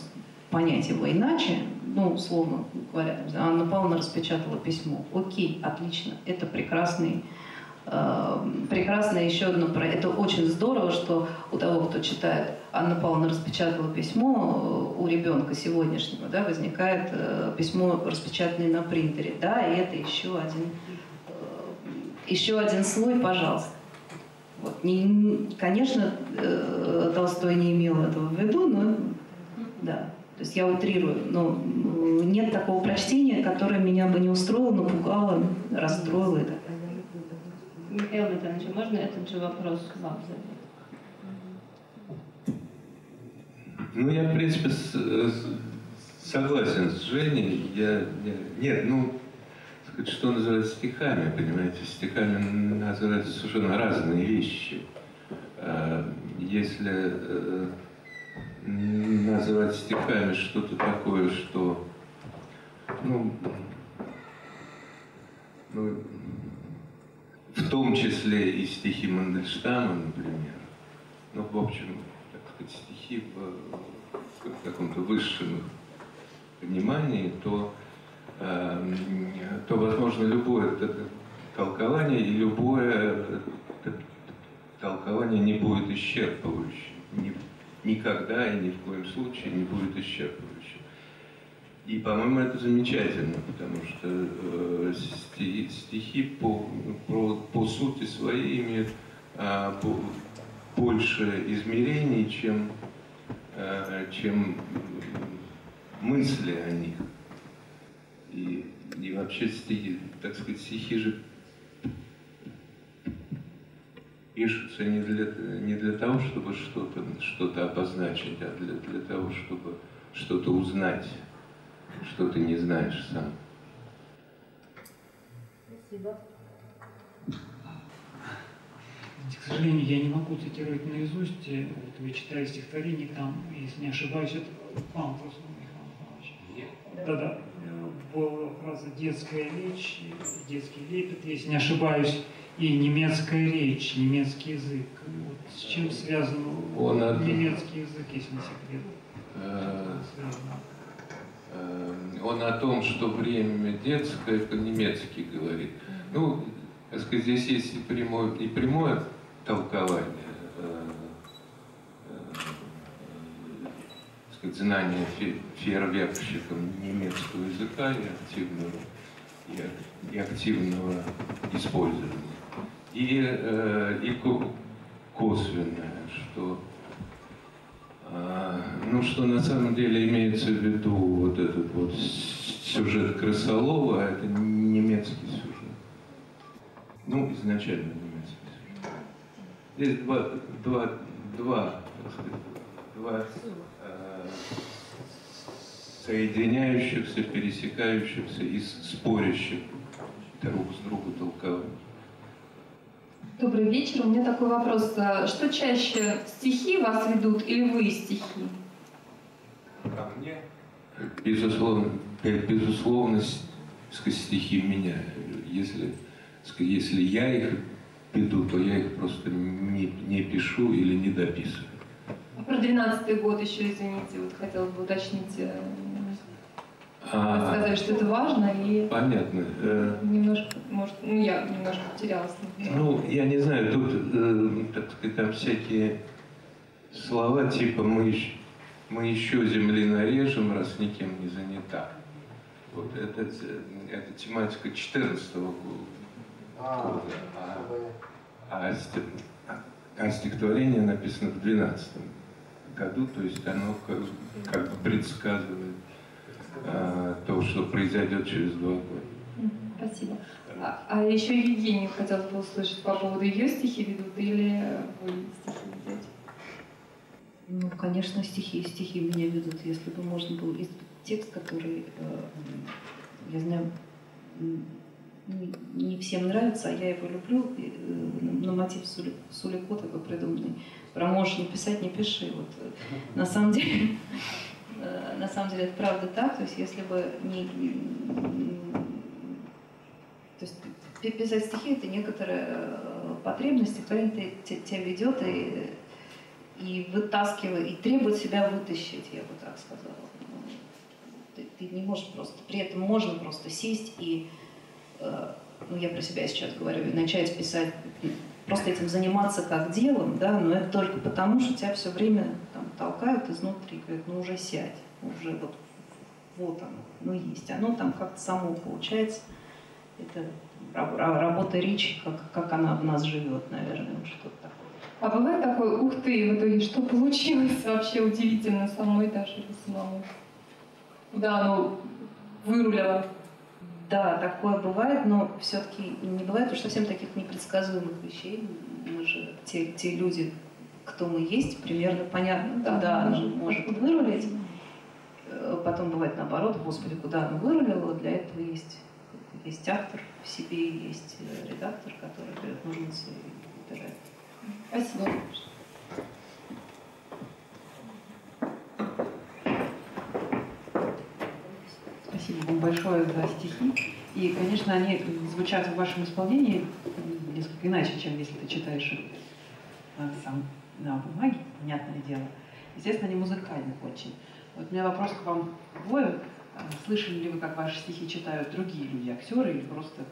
понять его иначе, ну, условно говоря, Анна Павловна распечатала письмо. Окей, отлично, это прекрасный, э, прекрасное еще одно про это очень здорово, что у того, кто читает, Анна Павловна распечатала письмо, э, у ребенка сегодняшнего, да, возникает э, письмо, распечатанное на принтере, да, и это еще один, э, еще один слой, пожалуйста. Вот. Не, конечно, э, Толстой не имел этого в виду, но да. То есть я утрирую, но нет такого прочтения, которое меня бы не устроило, напугало, расстроило и так далее. Михаил Витальевич, можно этот же вопрос вам задать? Ну, я, в принципе, с, с, согласен с Женей. Я, я, нет, ну, что называть стихами, понимаете? Стихами называются совершенно разные вещи. А, если э, назвать стихами что-то такое, что, ну, ну, в том числе и стихи Мандельштама, например, ну, в общем, так сказать, стихи в, в каком-то высшем понимании, то, то возможно любое толкование и любое толкование не будет исчерпывающим. Ни, никогда и ни в коем случае не будет исчерпывающим. И, по-моему, это замечательно, потому что э, стихи, по, по, по сути своей имеют по, больше измерений, чем, э, чем мысли о них. И, и вообще стихи, так сказать, стихи же пишутся не для, не для того, чтобы что-то что обозначить, а для, для того, чтобы что-то узнать, что ты не знаешь сам. Спасибо. К сожалению, я не могу цитировать наизусть. Вот вы читали стихотворение, там, если не ошибаюсь, это вам просто, Михаил Михайлович. Да-да. Была фраза «детская речь», «детский лепет», если не ошибаюсь и немецкая речь, немецкий язык. Вот с чем связан Он от... немецкий язык, если не секрет? Э, э, он о том, что время детское, по-немецки говорит. Ну, так сказать, здесь есть и прямое, и прямое толкование, э, сказать, знание фейерверкщиком немецкого языка и активного, и, и активного использования и, э, и косвенное, что, э, ну, что на самом деле имеется в виду вот этот вот сюжет Крысолова, а это немецкий сюжет. Ну, изначально немецкий сюжет. Здесь два, два, два, два соединяющихся, пересекающихся и спорящих друг с другом толкований. Добрый вечер. У меня такой вопрос. А что чаще, стихи вас ведут или вы стихи? Ко мне? Безусловно, безусловно, стихи меня. Если, если я их веду, то я их просто не, не пишу или не дописываю. А про 12 год еще, извините, вот хотела бы уточнить. А, Вы сказали, что это важно и... Понятно. Э, немножко, может, ну я немножко потерялась. Ну, я не знаю, тут, э, так сказать, там всякие слова типа мы, мы еще земли нарежем, раз никем не занята. Вот это, это тематика 14 -го года. А, а, а стихотворение написано в 12 году, то есть оно как, как бы предсказывает Э, то, что произойдет через два года. Спасибо. А, а еще Евгению хотелось бы услышать по поводу ее стихи ведут или вы стихи ведете? Ну, конечно, стихи. Стихи меня ведут. Если бы можно было из текст, который, э, я знаю, не всем нравится, а я его люблю, э, на мотив Сули, Сулико такой придуманный. Про можешь не писать, не пиши. Вот, э, на самом деле *laughs* на самом деле это правда так, то есть если бы не... То есть писать стихи — это некоторая э, потребность, стихотворение тебя ведет и, и вытаскивает, и требует себя вытащить, я бы так сказала. Ты, ты не можешь просто, при этом можно просто сесть и, э, ну я про себя сейчас говорю, начать писать просто этим заниматься как делом, да, но это только потому, что тебя все время толкают изнутри, говорят, ну уже сядь, уже вот, вот оно, ну есть. Оно там как-то само получается. Это работа речи, как, как она в нас живет, наверное, вот что-то такое. А бывает такое, ух ты, в итоге что получилось *laughs* вообще удивительно самой даже самому? Да, оно вырулило да, такое бывает, но все-таки не бывает уж совсем таких непредсказуемых вещей. Мы же те, те люди, кто мы есть, примерно понятно, да, куда она может вырулить. Э, потом бывает наоборот, господи, куда она вырулила, для этого есть, есть автор в себе, есть э, редактор, который берет ножницы и убирает. Спасибо. Спасибо вам большое за стихи. И, конечно, они звучат в вашем исполнении несколько иначе, чем если ты читаешь их э, сам на бумаге, понятное дело. Естественно, они музыкальны очень. Вот у меня вопрос к вам двое. А слышали ли вы, как ваши стихи читают другие люди, актеры или просто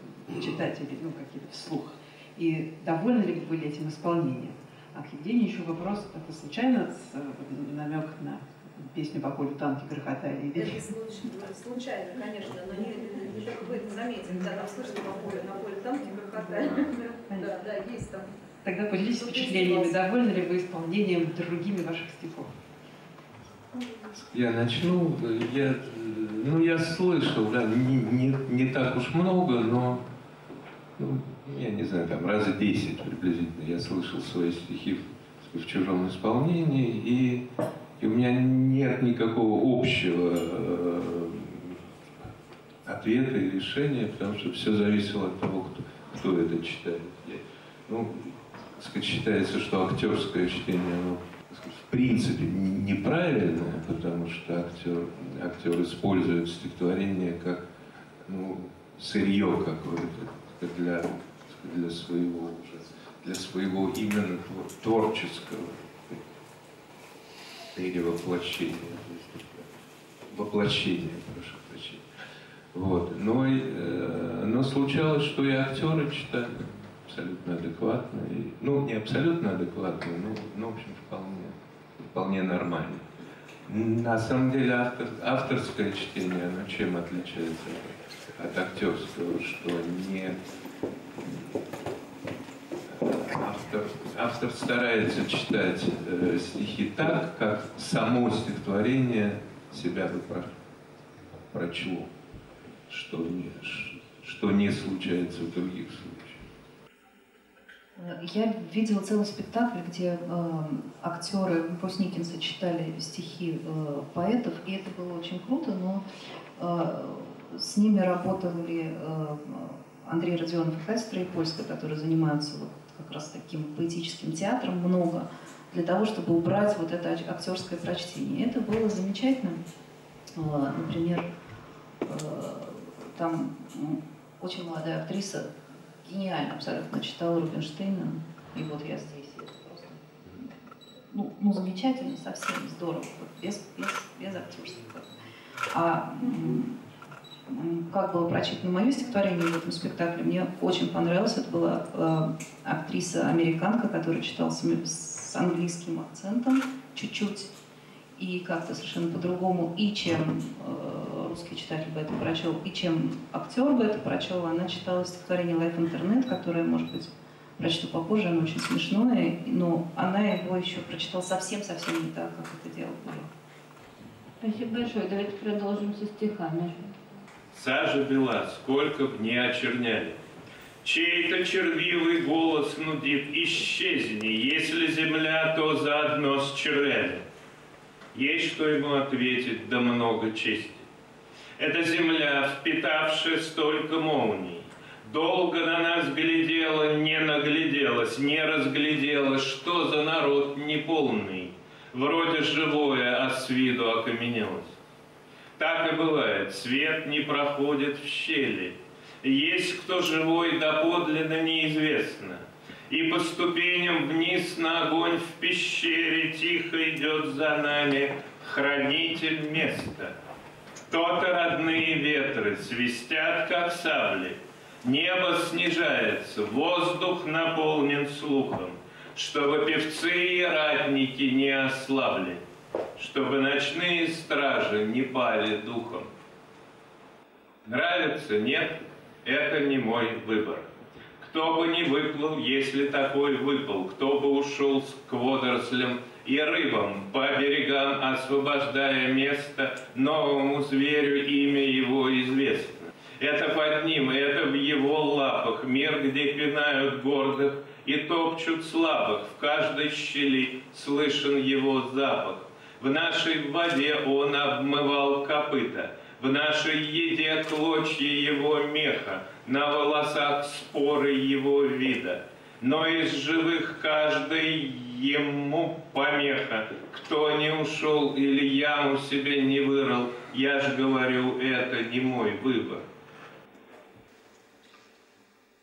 читатели, ну, какие-то вслух? И довольны ли вы были этим исполнением? А к Евгению еще вопрос, это случайно с, э, намек на песню по полю танки грохотали? Или... Это случайно, конечно, но не, не только вы это заметили. Да, там слышно по полю, на поле танки грохотали. Да, да, есть там. Тогда поделитесь впечатлениями, довольны ли вы исполнением другими ваших стихов? Я начну. Я, ну, я слышал, да, не, не, не так уж много, но, ну, я не знаю, там раза 10 приблизительно я слышал свои стихи в, в чужом исполнении, и, и у меня нет никакого общего э, ответа и решения, потому что все зависело от того, кто, кто это читает. Я, ну, сказать, считается, что актерское чтение, оно в принципе неправильное, потому что актер, актер использует стихотворение как ну, сырье какое-то для, для своего уже, для своего именно творческого перевоплощения, воплощения, прошу прощения. Вот. Но, э, но случалось, что и актеры читали абсолютно адекватно. Ну, не абсолютно адекватно, но, но в общем, вполне, вполне нормально. На самом деле автор, авторское чтение, оно чем отличается от актерского, что не автор, автор старается читать э, стихи так, как само стихотворение себя бы про, прочло, что не, что не случается в других случаях. Я видела целый спектакль, где э, актеры Брусникинса читали стихи э, поэтов, и это было очень круто, но э, с ними работали э, Андрей Родионов и Катя которые занимаются вот как раз таким поэтическим театром много, для того, чтобы убрать вот это актерское прочтение. Это было замечательно. Э, например, э, там очень молодая актриса гениально абсолютно читала Рубинштейна, и вот я здесь. Это просто, ну, ну замечательно, совсем здорово, без, без, без актерства. А как было прочитано мое стихотворение в этом спектакле, мне очень понравилось. Это была э, актриса-американка, которая читала с, с английским акцентом чуть-чуть и как-то совершенно по-другому, и чем э, русский читатель бы это прочел, и чем актер бы это прочел, она читала стихотворение Life Internet, которое, может быть, прочту попозже, оно очень смешное, но она его еще прочитала совсем-совсем не так, как это делал Буров. Спасибо большое. Давайте продолжим со стихами. Сажа бела, сколько б не очерняли. Чей-то червивый голос нудит, исчезни, если земля, то заодно с червями. Есть что ему ответить, да много чести. Эта земля, впитавшая столько молний, Долго на нас глядела, не нагляделась, не разглядела, Что за народ неполный, Вроде живое, а с виду окаменелось. Так и бывает, свет не проходит в щели, Есть кто живой, доподлинно неизвестно — и по ступеням вниз на огонь в пещере тихо идет за нами хранитель места. То-то родные ветры свистят, как сабли, Небо снижается, воздух наполнен слухом, Чтобы певцы и ратники не ослабли, Чтобы ночные стражи не пали духом. Нравится? Нет? Это не мой выбор. Кто бы не выплыл, если такой выпал, кто бы ушел к водорослям и рыбам по берегам, освобождая место новому зверю, имя его известно. Это под ним, это в его лапах, мир, где пинают гордых и топчут слабых, в каждой щели слышен его запах. В нашей воде он обмывал копыта, в нашей еде клочья его меха, на волосах споры его вида. Но из живых каждый ему помеха. Кто не ушел или яму себе не вырыл, я ж говорю, это не мой выбор.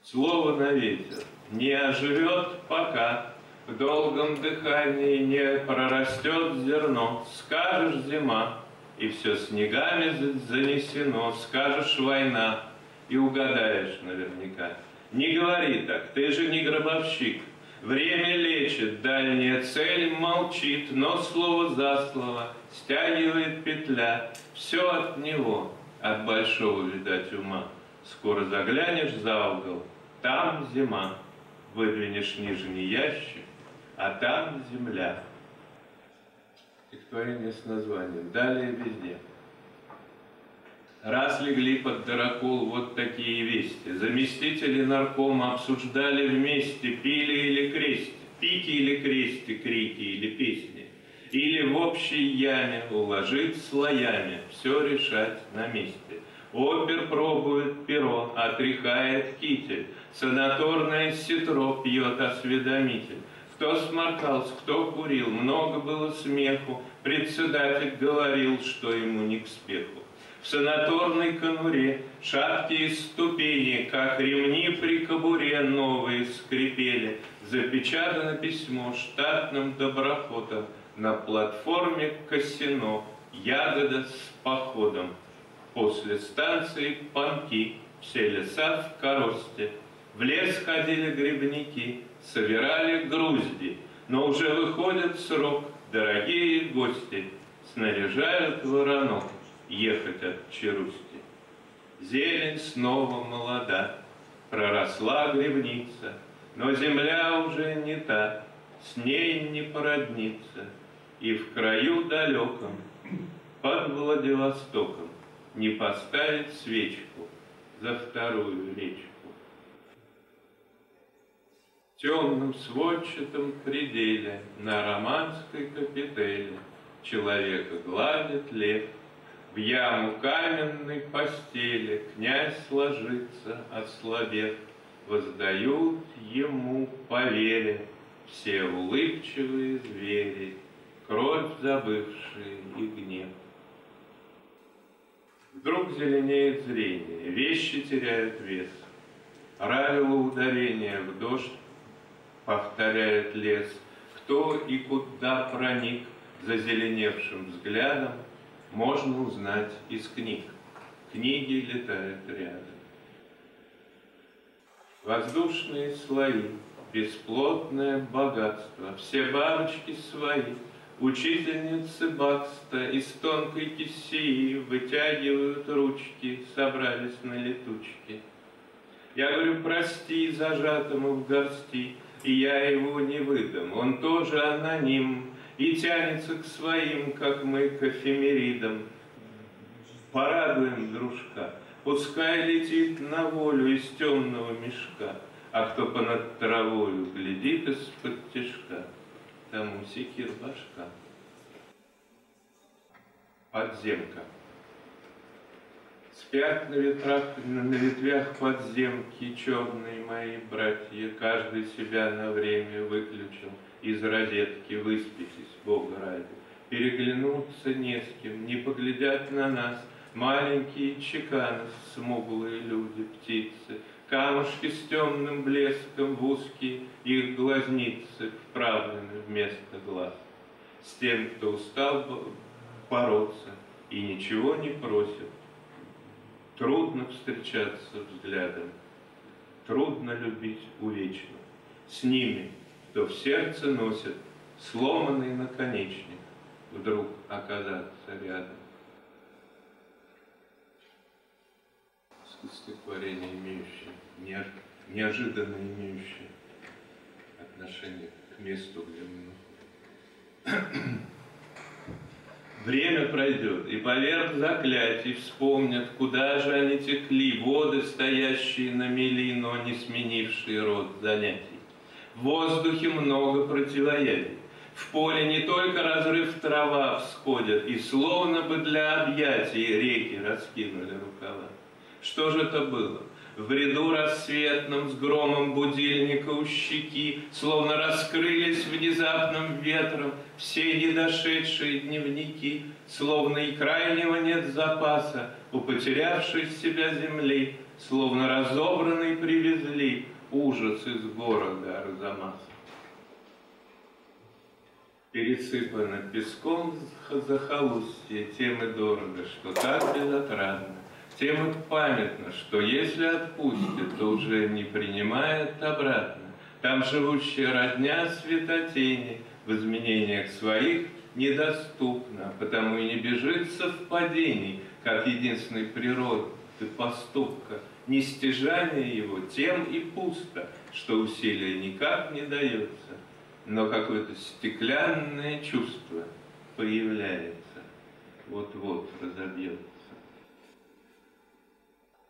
Слово на ветер не оживет пока, в долгом дыхании не прорастет зерно. Скажешь зима, и все снегами занесено. Скажешь война, и угадаешь наверняка. Не говори так, ты же не гробовщик. Время лечит, дальняя цель молчит, но слово за слово стягивает петля. Все от него, от большого, видать, ума. Скоро заглянешь за угол, там зима. Выдвинешь нижний ящик, а там земля. Стихотворение с названием «Далее везде». Раз легли под дырокол вот такие вести. Заместители наркома обсуждали вместе, пили или крести, пики или крести, крики или песни. Или в общей яме уложить слоями, все решать на месте. Опер пробует перо, отряхает китель, санаторное ситро пьет осведомитель. Кто сморкался, кто курил, много было смеху, председатель говорил, что ему не к спеху. В санаторной конуре шаткие ступени, как ремни при кобуре новые скрипели. Запечатано письмо штатным доброхотом на платформе Косино, ягода с походом. После станции Панки все леса в коросте. В лес ходили грибники, собирали грузди, но уже выходит срок, дорогие гости, снаряжают воронок ехать от Черусти. Зелень снова молода, проросла грибница, но земля уже не та, с ней не породниться, и в краю далеком, под Владивостоком, не поставить свечку за вторую речку. В темном сводчатом пределе на романской капители человека гладит лев, в яму каменной постели князь ложится, ослабев, Воздают ему по все улыбчивые звери, Кровь забывшие и гнев. Вдруг зеленеет зрение, вещи теряют вес. Правило ударения в дождь повторяет лес. Кто и куда проник зазеленевшим взглядом, можно узнать из книг. Книги летают рядом. Воздушные слои, бесплотное богатство, все бабочки свои — Учительницы Бакста из тонкой кисеи вытягивают ручки, собрались на летучке. Я говорю, прости зажатому в горсти, и я его не выдам. Он тоже аноним и тянется к своим, как мы к эфемеридам. Порадуем дружка, пускай летит на волю из темного мешка, а кто понад травою глядит из-под тяжка тому секир башка. Подземка. Спят на ветрах, на ветвях подземки черные мои братья, каждый себя на время выключил из розетки, выспитесь, Бога ради. Переглянуться не с кем, не поглядят на нас маленькие чеканы, смуглые люди, птицы, Камушки с темным блеском в узкие их глазницы вправлены вместо глаз. С тем, кто устал бороться и ничего не просит, Трудно встречаться взглядом, трудно любить увечно. С ними, кто в сердце носит сломанный наконечник, вдруг оказаться рядом. стихотворение, имеющее, неожиданно имеющее отношение к месту, где мы. Время пройдет, и поверх заклятий вспомнят, куда же они текли, воды, стоящие на мели, но не сменившие род занятий. В воздухе много противоядий. В поле не только разрыв трава всходят, и словно бы для объятий реки раскинули рукава. Что же это было? В ряду рассветном с громом будильника у щеки Словно раскрылись внезапным ветром Все недошедшие дневники, Словно и крайнего нет запаса У потерявшей себя земли, Словно разобранный привезли Ужас из города Арзамаса пересыпано песком захолустье, тем и дорого, что так безотрадно, тем и памятно, что если отпустит, то уже не принимает обратно. Там живущая родня светотени в изменениях своих недоступна, потому и не бежит совпадений, как единственной природы поступка. Нестяжание его тем и пусто, что усилия никак не дается но какое-то стеклянное чувство появляется, вот-вот разобьется.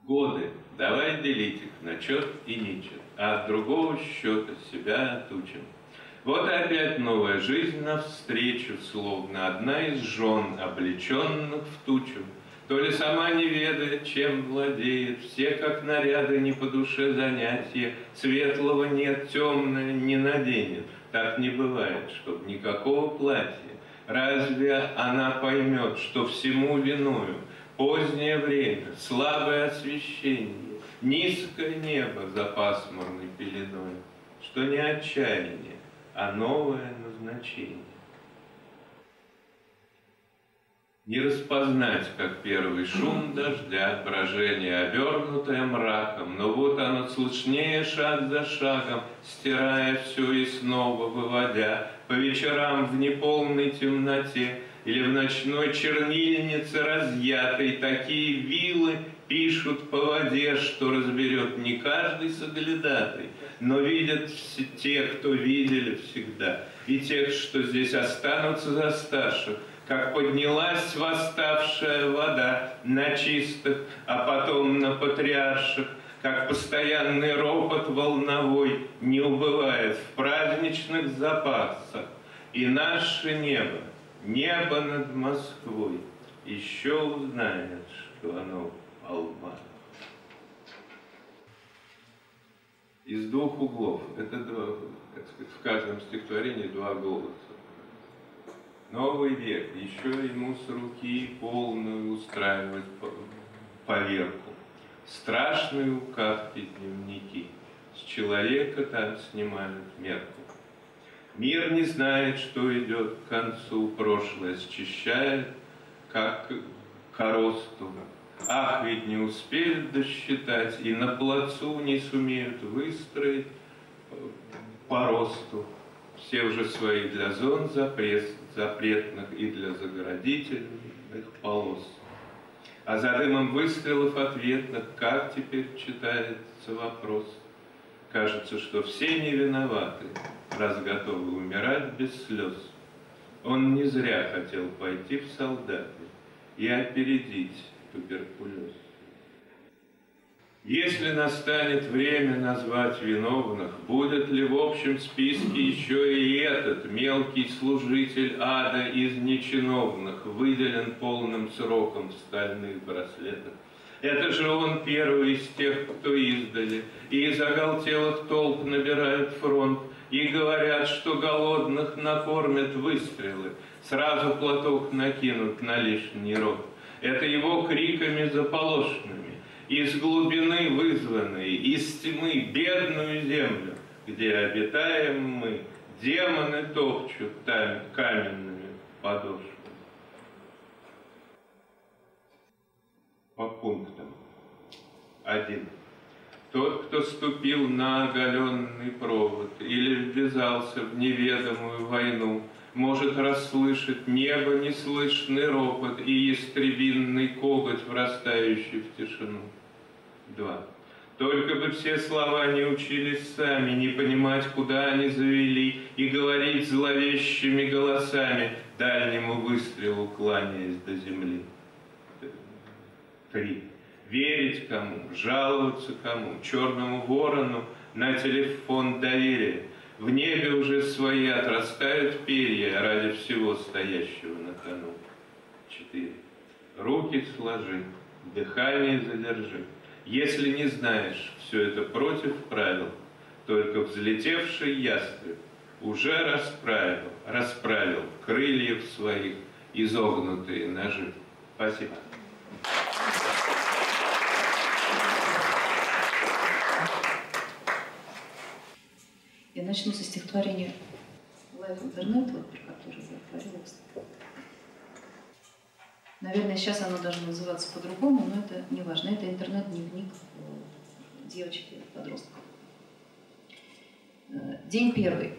Годы, давай делить их на чет и нечет, а от другого счета себя отучим. Вот опять новая жизнь навстречу, словно одна из жен, облеченных в тучу. То ли сама не ведает, чем владеет, все как наряды не по душе занятия, светлого нет, темное не наденет — так не бывает, чтоб никакого платья. Разве она поймет, что всему виною позднее время, слабое освещение, низкое небо за пасмурной пеленой, что не отчаяние, а новое назначение? Не распознать, как первый шум дождя, брожение обернутое мраком, но вот оно слышнее шаг за шагом, стирая все и снова выводя, по вечерам в неполной темноте или в ночной чернильнице разъятой. Такие вилы пишут по воде, что разберет не каждый соглядатый, но видят все те, кто видели всегда, и тех, что здесь останутся за старших, как поднялась восставшая вода на чистых, а потом на патриарших, как постоянный ропот волновой не убывает в праздничных запасах. И наше небо, небо над Москвой, еще узнает, оно алмаз. Из двух углов. Это два, так сказать, в каждом стихотворении два голоса. Новый век, еще ему с руки полную устраивать поверку. Страшные указки дневники, с человека там снимают мерку. Мир не знает, что идет к концу, прошлое счищает, как коросту. Ах, ведь не успели досчитать, и на плацу не сумеют выстроить по росту. Все уже свои для зон запрет, запретных и для заградительных полос. А за дымом выстрелов ответных, как теперь читается вопрос? Кажется, что все не виноваты, раз готовы умирать без слез. Он не зря хотел пойти в солдаты и опередить туберкулез. Если настанет время назвать виновных, будет ли в общем списке еще и этот мелкий служитель ада из нечиновных, выделен полным сроком в стальных браслетах? Это же он первый из тех, кто издали, и из оголтелых толп набирают фронт, и говорят, что голодных накормят выстрелы, сразу платок накинут на лишний рот. Это его криками заполошными из глубины вызванной, из тьмы бедную землю, где обитаем мы, демоны топчут каменными подошвами. По пунктам. Один. Тот, кто ступил на оголенный провод или ввязался в неведомую войну, может расслышать небо неслышный ропот и истребинный коготь, врастающий в тишину. 2. Только бы все слова не учились сами, не понимать, куда они завели, и говорить зловещими голосами, дальнему выстрелу кланяясь до земли. 3. Верить кому, жаловаться кому, черному ворону на телефон доверия. В небе уже свои отрастают перья ради всего стоящего на кону. 4. Руки сложи, дыхание задержи Если не знаешь, все это против правил, только взлетевший ястреб уже расправил, расправил крыльев своих изогнутые ножи. Спасибо. Я начну со стихотворения LiveInternet, про которое я говорила. Наверное, сейчас оно должно называться по-другому, но это не важно. Это интернет-дневник э, девочки-подростка. Э, день первый.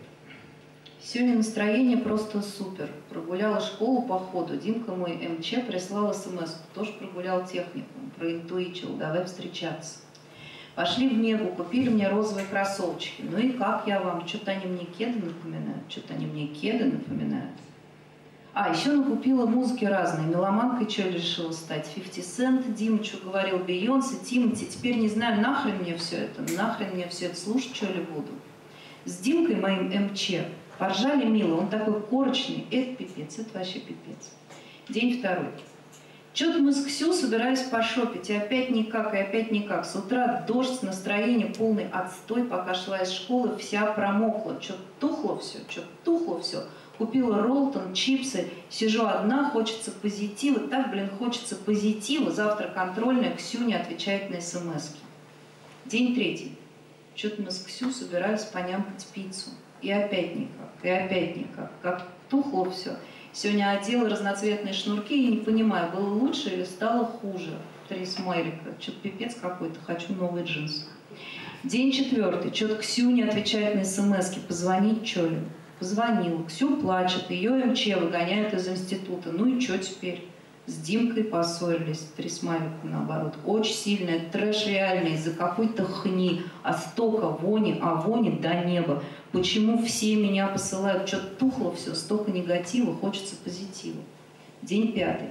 Сегодня настроение просто супер. Прогуляла школу по ходу. Димка мой МЧ прислал смс. Тоже прогулял техникум. Проинтуичил. Давай встречаться. Пошли в Мегу, купили мне розовые кроссовочки. Ну и как я вам? Что-то они мне кеды напоминают. Что-то они мне кеды напоминают. А, еще накупила музыки разные. Меломанкой что решила стать? 50 Cent, Дима говорил, Бейонсе, Тимати. Теперь не знаю, нахрен мне все это, нахрен мне все это слушать, что ли буду. С Димкой моим МЧ поржали мило, он такой корочный. Это пипец, это вообще пипец. День второй. Что-то мы с Ксю собирались пошопить, и опять никак, и опять никак. С утра дождь, настроение полный отстой, пока шла из школы, вся промокла. Что-то тухло все, что-то тухло все. Купила Ролтон, чипсы, сижу одна, хочется позитива. Так, блин, хочется позитива. Завтра контрольная, Ксю не отвечает на смс -ки. День третий. Что-то мы с Ксю собирались понямкать пиццу. И опять никак, и опять никак. Как тухло все. Сегодня одела разноцветные шнурки и не понимаю, было лучше или стало хуже. Три смайлика. Что-то пипец какой-то, хочу новые джинсы. День четвертый. Что-то Ксю не отвечает на смс -ки. Позвонить, что ли? Позвонила. Ксю плачет. Ее МЧ выгоняют из института. Ну и что теперь? С Димкой поссорились. Три смайлика наоборот. Очень сильная, трэш реальный. Из-за какой-то хни. А столько вони, а вони до неба. Почему все меня посылают? Что-то тухло все, столько негатива, хочется позитива. День пятый.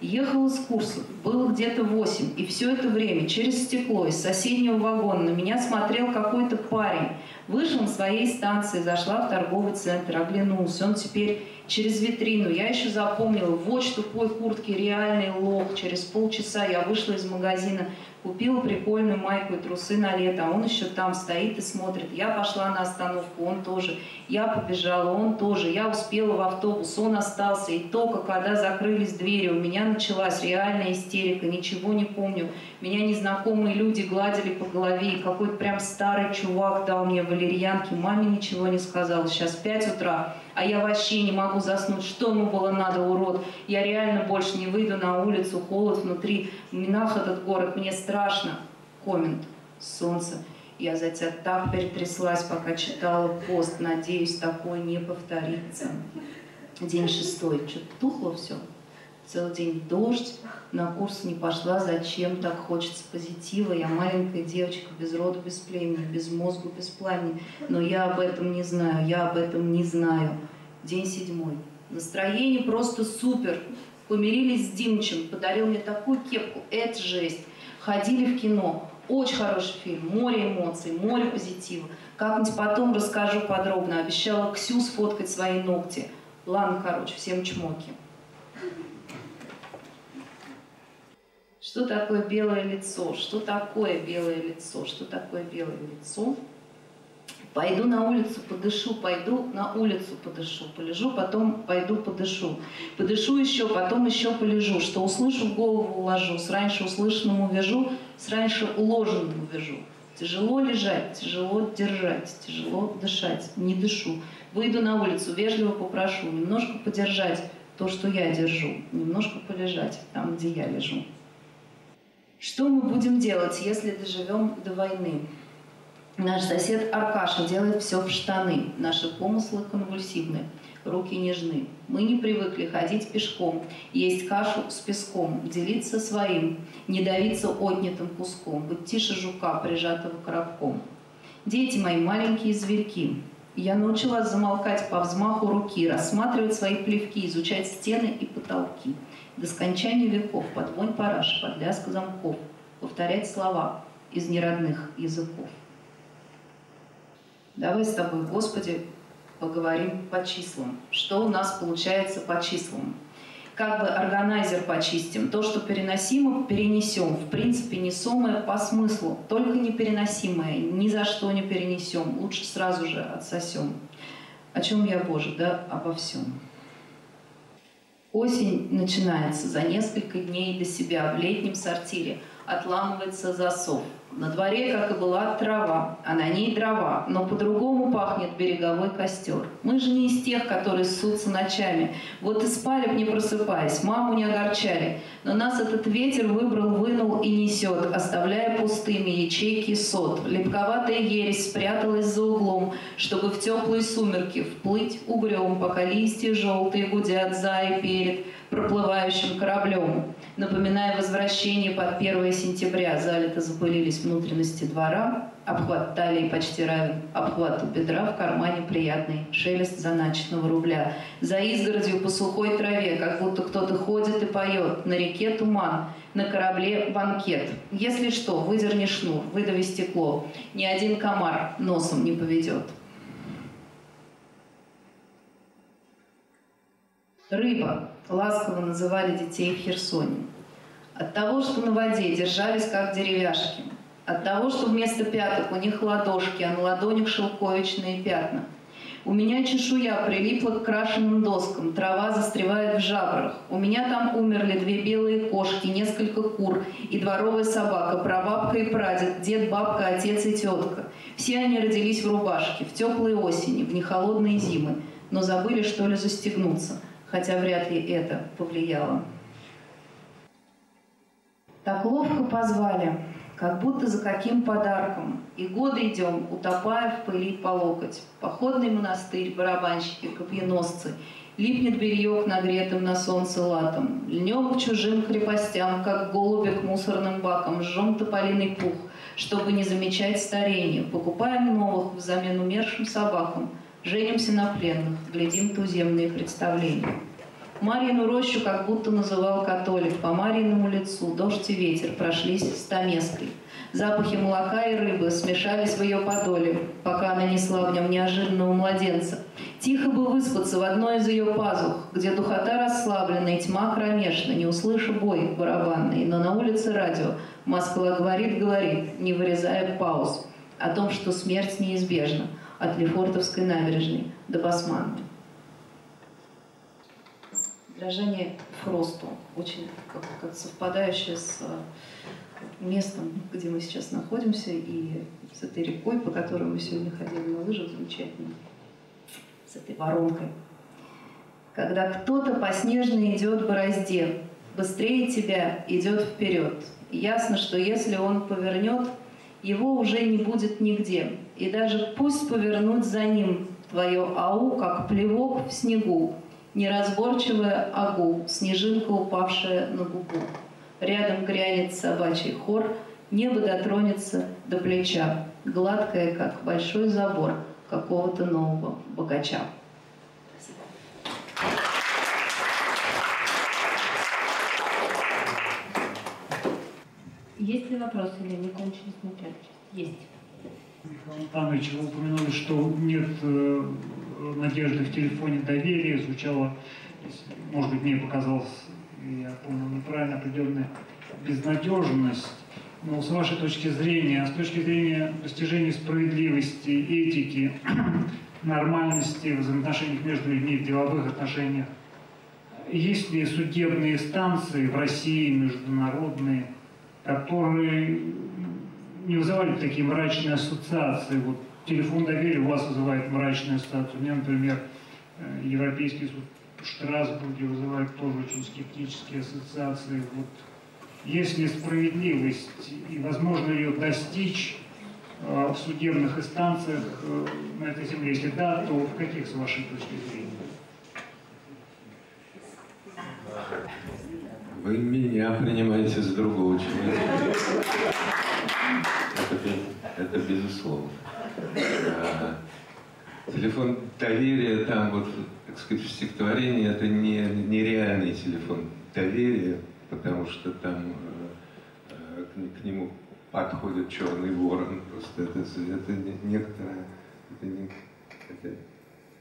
Ехала с курсов, было где-то восемь, и все это время через стекло из соседнего вагона на меня смотрел какой-то парень. Вышел на своей станции, зашла в торговый центр, оглянулся. Он теперь через витрину. Я еще запомнила, вот в тупой куртке реальный лох. Через полчаса я вышла из магазина, купила прикольную майку и трусы на лето, а он еще там стоит и смотрит. Я пошла на остановку, он тоже. Я побежала, он тоже. Я успела в автобус, он остался. И только когда закрылись двери, у меня началась реальная истерика, ничего не помню. Меня незнакомые люди гладили по голове, и какой-то прям старый чувак дал мне валерьянки. Маме ничего не сказал. Сейчас 5 утра, а я вообще не могу заснуть. Что ему было надо, урод? Я реально больше не выйду на улицу, холод внутри. Минах этот город, мне страшно. Коммент. Солнце. Я за тебя так перетряслась, пока читала пост. Надеюсь, такое не повторится. День шестой. Что-то тухло все. Целый день дождь. На курс не пошла. Зачем так хочется позитива? Я маленькая девочка, без рода, без племени, без мозга, без пламени. Но я об этом не знаю. Я об этом не знаю. День седьмой. Настроение просто супер. Помирились с Димчем. Подарил мне такую кепку. Это жесть. Ходили в кино. Очень хороший фильм, море эмоций, море позитива. Как-нибудь потом расскажу подробно. Обещала Ксю сфоткать свои ногти. Ладно, короче, всем чмоки. Что такое белое лицо? Что такое белое лицо? Что такое белое лицо? Пойду на улицу, подышу, пойду на улицу, подышу, полежу, потом пойду подышу. Подышу еще, потом еще полежу. Что услышу, в голову уложу. С раньше услышанному вяжу, с раньше уложенному вяжу. Тяжело лежать, тяжело держать, тяжело дышать. Не дышу. Выйду на улицу, вежливо попрошу немножко подержать то, что я держу, немножко полежать там, где я лежу. Что мы будем делать, если доживем до войны? Наш сосед Аркаша делает все в штаны. Наши помыслы конвульсивны, руки нежны. Мы не привыкли ходить пешком, есть кашу с песком, делиться своим, не давиться отнятым куском, быть тише жука, прижатого коробком. Дети мои, маленькие зверьки, я научилась замолкать по взмаху руки, рассматривать свои плевки, изучать стены и потолки. До скончания веков, под вонь параш, под лязг замков, повторять слова из неродных языков. Давай с тобой, Господи, поговорим по числам. Что у нас получается по числам? как бы органайзер почистим. То, что переносимо, перенесем. В принципе, несомое по смыслу, только непереносимое. Ни за что не перенесем. Лучше сразу же отсосем. О чем я, Боже, да? Обо всем. Осень начинается за несколько дней до себя в летнем сортире. Отламывается засов. На дворе, как и была, трава, а на ней дрова, но по-другому пахнет береговой костер. Мы же не из тех, которые ссутся ночами. Вот и спали б не просыпаясь, маму не огорчали. Но нас этот ветер выбрал, вынул и несет, оставляя пустыми ячейки сот. Лепковатая ересь спряталась за углом, чтобы в теплые сумерки вплыть угрем, пока листья желтые гудят за и перед проплывающим кораблем. Напоминая возвращение под 1 сентября, залито запылились внутренности двора, обхват талии почти равен обхвату бедра, в кармане приятный шелест заначенного рубля. За изгородью по сухой траве, как будто кто-то ходит и поет, на реке туман, на корабле банкет. Если что, выдерни шнур, выдави стекло, ни один комар носом не поведет. Рыба ласково называли детей в Херсоне. От того, что на воде держались как деревяшки. От того, что вместо пяток у них ладошки, а на ладонях шелковичные пятна. У меня чешуя прилипла к крашенным доскам, трава застревает в жабрах. У меня там умерли две белые кошки, несколько кур и дворовая собака, прабабка и прадед, дед, бабка, отец и тетка. Все они родились в рубашке, в теплые осени, в нехолодные зимы, но забыли, что ли, застегнуться – хотя вряд ли это повлияло. Так ловко позвали, как будто за каким подарком. И годы идем, утопая в пыли по локоть. Походный монастырь, барабанщики, копьеносцы. Липнет белье к нагретым на солнце латам. Льнем к чужим крепостям, как голуби к мусорным бакам. Жжем тополиный пух, чтобы не замечать старения. Покупаем новых взамен умершим собакам. Женимся на пленных, глядим туземные представления. Марьину рощу как будто называл католик. По Марьиному лицу дождь и ветер прошлись стамеской. Запахи молока и рыбы смешались в ее подоле, пока она несла в нем неожиданного младенца. Тихо бы выспаться в одной из ее пазух, где духота расслаблена и тьма кромешна, не услыша бой барабанный, но на улице радио. Москва говорит, говорит, не вырезая пауз, о том, что смерть неизбежна от Лефортовской набережной до Басманной дрожание Фросту, очень как, как совпадающее с э, местом, где мы сейчас находимся, и с этой рекой, по которой мы сегодня ходили на лыжах, замечательно, с этой воронкой. Когда кто-то по снежной идет борозде, быстрее тебя идет вперед. Ясно, что если он повернет, его уже не будет нигде. И даже пусть повернуть за ним твое ау, как плевок в снегу, неразборчивая агу, снежинка, упавшая на губу. Рядом грянет собачий хор, небо дотронется до плеча, гладкое, как большой забор какого-то нового богача. Есть ли вопросы или не кончились начальник? Есть. Михаил Антонович, вы упомянули, что нет э, надежды в телефоне доверия, звучало, может быть, мне показалось, я понял неправильно, определенная безнадежность. Но с вашей точки зрения, с точки зрения достижения справедливости, этики, *clears throat* нормальности в взаимоотношениях между людьми, в деловых отношениях, есть ли судебные станции в России, международные, которые не вызывали такие мрачные ассоциации? Вот телефон доверия у вас вызывает мрачную ассоциацию. У меня, например, э, Европейский суд в Штрасбурге вызывает тоже очень скептические ассоциации. Вот есть ли справедливость и возможно ее достичь э, в судебных инстанциях э, на этой земле? Если да, то в каких, с вашей точки зрения? Вы меня принимаете за другого человека. Это, это безусловно. А, телефон доверия, там вот, так сказать, в стихотворении, это не, нереальный телефон доверия, потому что там э, к, к нему подходит черный ворон. Просто это, это некоторая, это, не, это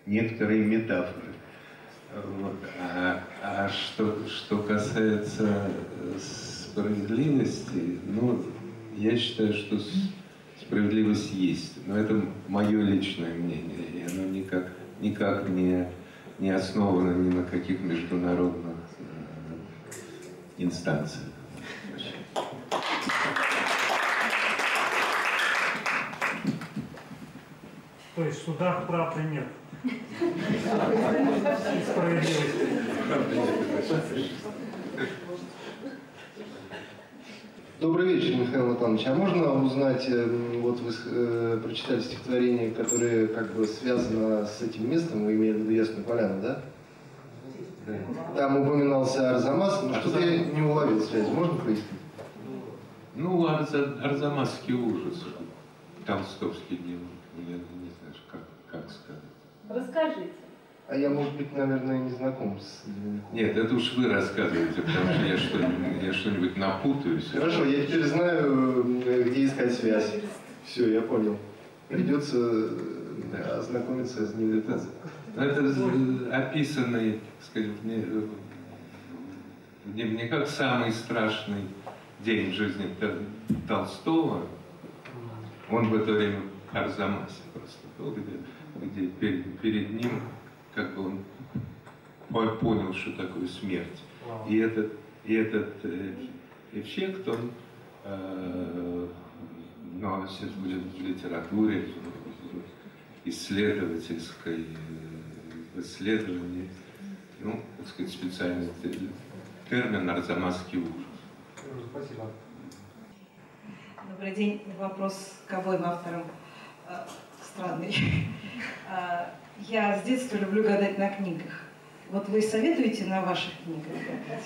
некоторые метафоры. А, а что, что касается э, справедливости, ну, я считаю, что справедливость есть. Но это мое личное мнение, и оно никак, никак не, не основано ни на каких международных э, инстанциях. То есть в судах правды нет. Добрый вечер, Михаил Натанович. А можно узнать, э, вот вы э, прочитали стихотворение, которое как бы связано с этим местом, вы имели в виду Ясную Поляну, да? Там упоминался Арзамас, но что-то я не уловил связи. Можно пояснить? Ну, Арза- Арзамасский ужас, толстовский дневник, я не знаю, как, как сказать. Расскажите. А я, может быть, наверное, не знаком с дневником. Нет, это уж вы рассказываете, потому что я что-нибудь, я что-нибудь напутаюсь. Хорошо, я теперь знаю, э, где искать связь. Все, я понял. Придется э, ознакомиться с дневником. Это, это э, описанный, так сказать, в дне- в дневниках самый страшный день в жизни Тол- Толстого. Он в это время в Арзамасе просто был, где, где перед, перед ним как бы он по- понял, что такое смерть. И этот, и этот э, эффект, он э, носит в, ли- в литературе, в исследовательской, э, в исследовании, ну, так сказать, специальный те- термин «арзамасский ужас». Добрый день. Вопрос к обоим авторам. Э, Странный. Э, Я с детства люблю гадать на книгах. Вот вы советуете на ваших книгах гадать?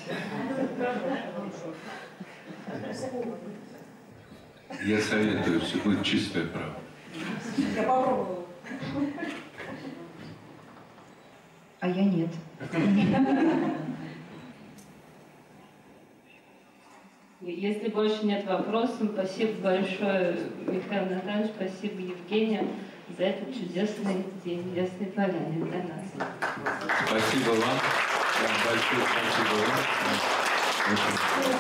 Я советую, все будет чистая правда. Я попробовала. А я нет. Если больше нет вопросов, спасибо большое, Михаил Натанович, спасибо, Евгения, за этот чудесный день Ясной Поляны для нас. Спасибо вам. Большое спасибо вам.